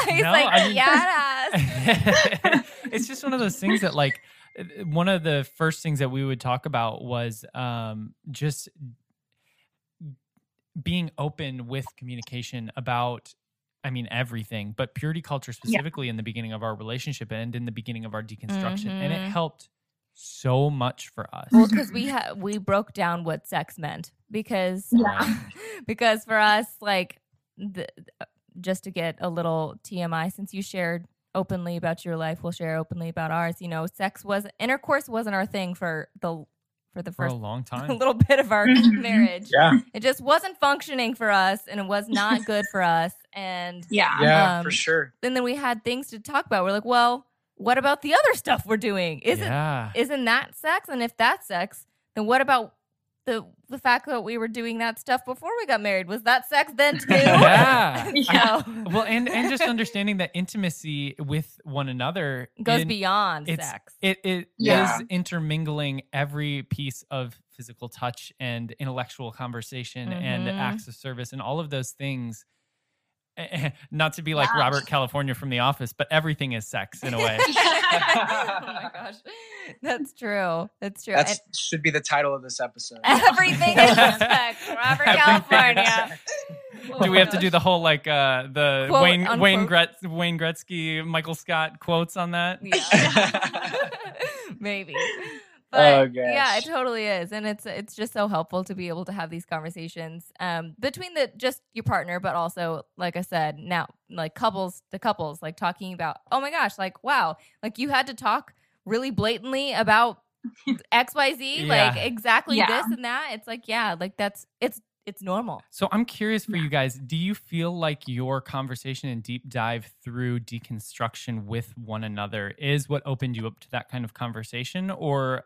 he's No, like, I mean- yes. it's just one of those things that like one of the first things that we would talk about was um just being open with communication about I mean everything, but purity culture specifically in the beginning of our relationship and in the beginning of our deconstruction. And it Mhm. helped so much for us. well, because we ha- we broke down what sex meant because Yeah. because for us like the, just to get a little TMI since you shared openly about your life, we'll share openly about ours. You know, sex was intercourse wasn't our thing for the for the for a long time. A little bit of our Mhm. marriage. Yeah. It just wasn't functioning for us and it was not good for us. And yeah, Yeah, Um, for sure. and then we had things to talk about. We're like, well, what about the other stuff we're doing? Isn't yeah. isn't that sex? And if that's sex, then what about the the fact that we were doing that stuff before we got married? Was that sex then too? Yeah. Yeah. So, well, and and just understanding that intimacy with one another goes in- beyond it's- sex. It it is Yeah. intermingling every piece of physical touch and intellectual conversation and Mhm. acts of service and all of those things. Not to be like Yeah. Robert California from The Office, but everything is sex in a way. oh my gosh, that's true. That's true. That should be the title of this episode. Everything is sex. Robert Everything California. sex. Oh do we my have to do the whole like uh the Quote, Wayne Wayne unquote. Gretz, Wayne Gretzky Michael Scott quotes on that? Yeah. Maybe. But Oh, yeah, it totally is, and it's it's just so helpful to be able to have these conversations um, between the just your partner, but also, like I said, now like couples, the couples, like talking about, oh my gosh, like wow, like you had to talk really blatantly about X Y Z, like exactly Yeah. this and that. It's like yeah, like that's it's it's normal. So I'm curious for you guys, do you feel like your conversation and deep dive through deconstruction with one another is what opened you up to that kind of conversation or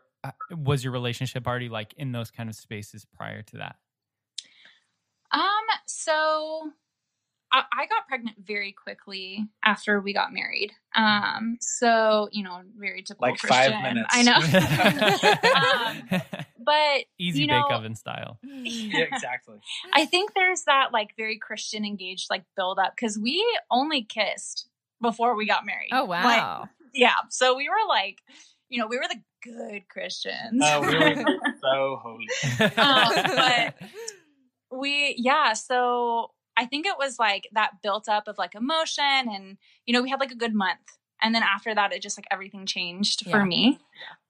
was your relationship already like in those kind of spaces prior to that? Um, so I, I got pregnant very quickly after we got married. Um, so you know, very typical Like five Christian. minutes. I know. um, but Easy you bake know, oven style. yeah, exactly. I think there's that like very Christian engaged like build up because we only kissed before we got married. Oh Like, wow, yeah. So we were like, you know, we were the good Christians. Oh, we were so holy. Um, but we yeah so i think it was like that built up of like emotion and you know we had like a good month and then after that it just like everything changed Yeah. for me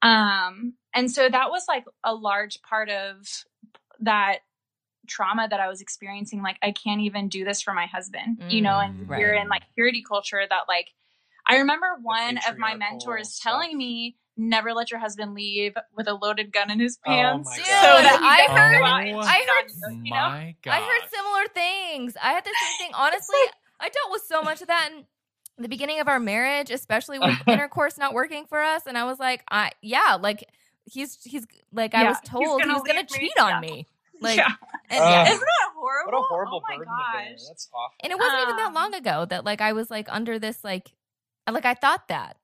um and so that was like a large part of that trauma that i was experiencing like i can't even do this for my husband you know and Mm, we're in like purity culture that like i remember one of my mentors stuff. telling me never let your husband leave with a loaded gun in his Oh pants my Dude, God. that I heard- go out and Oh I heard- on you, you know? God. I heard similar things. I had the same thing. Honestly, I dealt with so much of that in the beginning of our marriage, especially with intercourse not working for us. And I was like, I yeah, like he's he's like I was told he gonna was gonna leave me. cheat on Yeah. me. Like yeah. and, Ugh. yeah. Isn't that horrible? What a horrible oh my burden to bear. gosh. That's awful. and it wasn't even that Um, long ago that like I was like under this like like I thought that.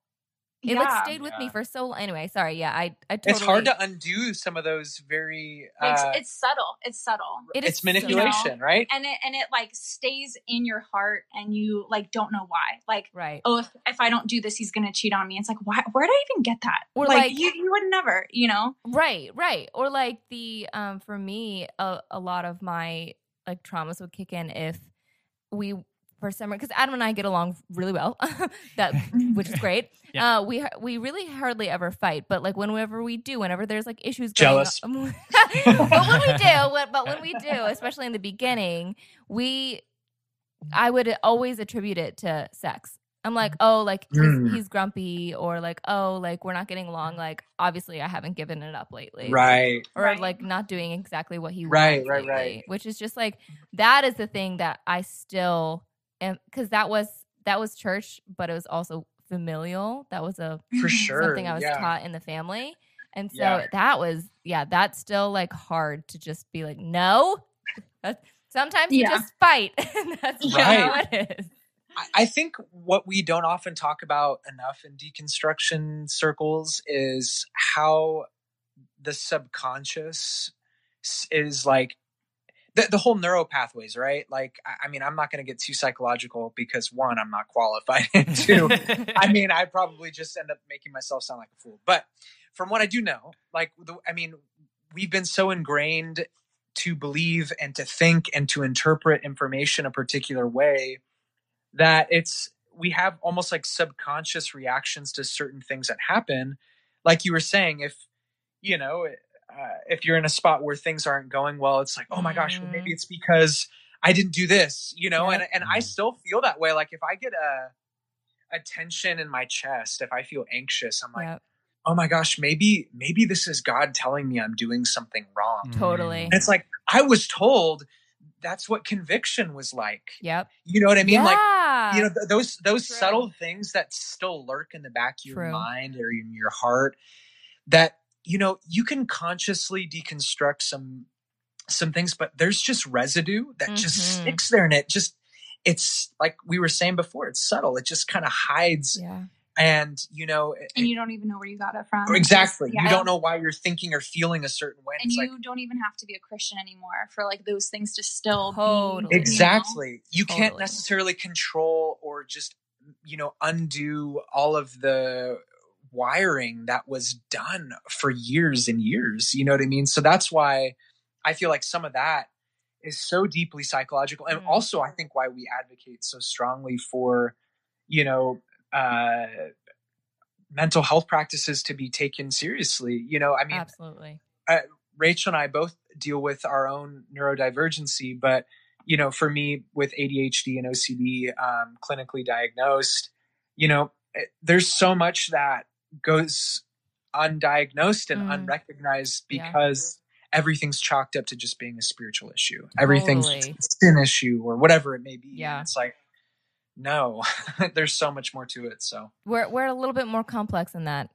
It like stayed with me for so long. Anyway, sorry. Yeah, I I totally It's hard to undo some of those very. Uh, It's, it's subtle. It's subtle. It is it's so- manipulation, right? And it and it like stays in your heart and you like don't know why. Like, right. oh if, if I don't do this, he's gonna cheat on me. It's like, why where did I even get that? Or, like, like- you, you would never, you know? Right, right. Or like the um for me a, a lot of my like traumas would kick in if we for some because Adam and I get along really well. that which is great. Yeah. Uh we we really hardly ever fight, but like whenever we do, whenever there's like issues Jealous. going on, but when we do, when- but when we do, especially in the beginning, we I would always attribute it to sex. I'm like, oh, like he's, Mm. he's grumpy, or like, oh, like we're not getting along. Like, obviously, I haven't given it up lately, Right. Or Right. like not doing exactly what he Right, wants right, lately, right. Which is just like that is the thing that I still am because that was that was church, but it was also familial. That was a For Mhm. sure. something I was yeah. taught in the family. And so Yeah. that was, yeah, that's still like hard to just be like, no. That's, sometimes you just fight. and that's Right. how it is. I- I think what we don't often talk about enough in deconstruction circles is how the subconscious is like the, the whole neural pathways, right? Like, I, I mean, I'm not going to get too psychological because one, I'm not qualified, and two, I mean, I probably just end up making myself sound like a fool. But from what I do know, like, the, I mean, we've been so ingrained to believe and to think and to interpret information a particular way that it's we have almost like subconscious reactions to certain things that happen. Like you were saying, if you know, uh, if you're in a spot where things aren't going well, it's like, oh my gosh, well, maybe Mhm. it's because I didn't do this, you know, Yep. and and I Mhm. still feel that way. Like if I get a a tension in my chest, if I feel anxious, I'm like, Yep, oh my gosh, maybe maybe this is God telling me I'm doing something wrong. totally. And it's like I was told that's what conviction was like. Yep. You know what I mean? Like you know th- those those True. subtle things that still lurk in the back of your True. mind or in your heart that you know you can consciously deconstruct some some things but there's just residue that just Mhm. sticks there and it just it's like we were saying before it's subtle it just kind of hides yeah. and you know it- And you don't even know where you got it from. Exactly just- you don't know why you're thinking or feeling a certain way And it's you like don't even have to be a Christian anymore for like those things to still Totally. be you know? exactly you can't necessarily control or just you know undo all of the wiring that was done for years and years you know what i mean so that's why i feel like some of that is so deeply psychological and Mm. also i think why we advocate so strongly for you know uh mental health practices to be taken seriously. You know, I mean, absolutely. Uh, Rachel and I both deal with our own neurodivergency, but you know, for me with ADHD and OCD, um, clinically diagnosed, you know, eh, there's so much that goes undiagnosed and mm. unrecognized because yeah. everything's chalked up to just being a spiritual issue. Totally. Everything's a sin issue or whatever it may be. Yeah. And it's like, no, there's so much more to it. So we're we're a little bit more complex than that.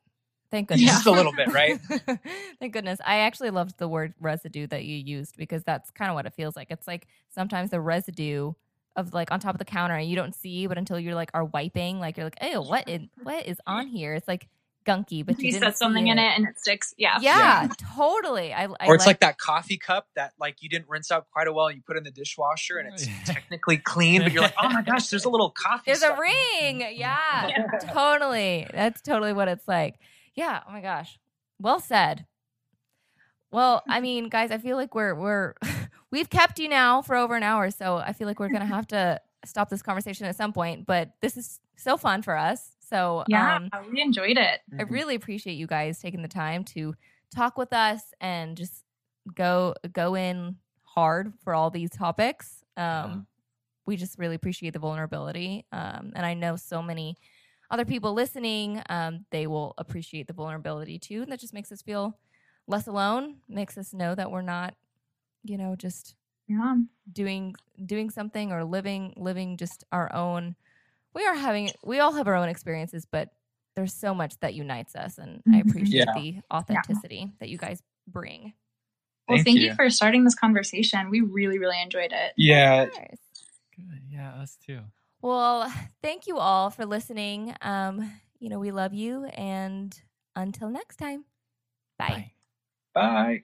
Thank goodness. Just a little bit, right? Thank goodness. I actually loved the word residue that you used because that's kind of what it feels like. It's like sometimes the residue of like on top of the counter and you don't see, but until you're like are wiping, like you're like, oh, what is what is on here? It's like gunky, but you, you set something it. in it and it sticks. Yeah. Yeah, yeah. totally. I, I or it's like, like, that coffee cup that like you didn't rinse out quite a while. You put in the dishwasher and it's technically clean, but you're like, oh my gosh, there's a little coffee. There's a ring. Yeah, yeah, totally. That's totally what it's like. Yeah. Oh my gosh. Well said. Well, I mean, guys, I feel like we're we're we've kept you now for over an hour, so I feel like we're gonna have to stop this conversation at some point. But this is so fun for us. So yeah, um, we enjoyed it. I mm-hmm. really appreciate you guys taking the time to talk with us and just go go in hard for all these topics. Um, yeah. We just really appreciate the vulnerability, um, and I know so many other people listening, um, they will appreciate the vulnerability too. And that just makes us feel less alone, makes us know that we're not, you know, just yeah. doing doing something or living living just our own we are having we all have our own experiences, but there's so much that unites us and mm-hmm. I appreciate yeah. the authenticity yeah. that you guys bring. Well, thank, thank you. you. for starting this conversation. We really, really enjoyed it. Yeah. Good. Yeah, us too. Well, thank you all for listening. Um, you know, we love you. And until next time, bye. Bye. bye.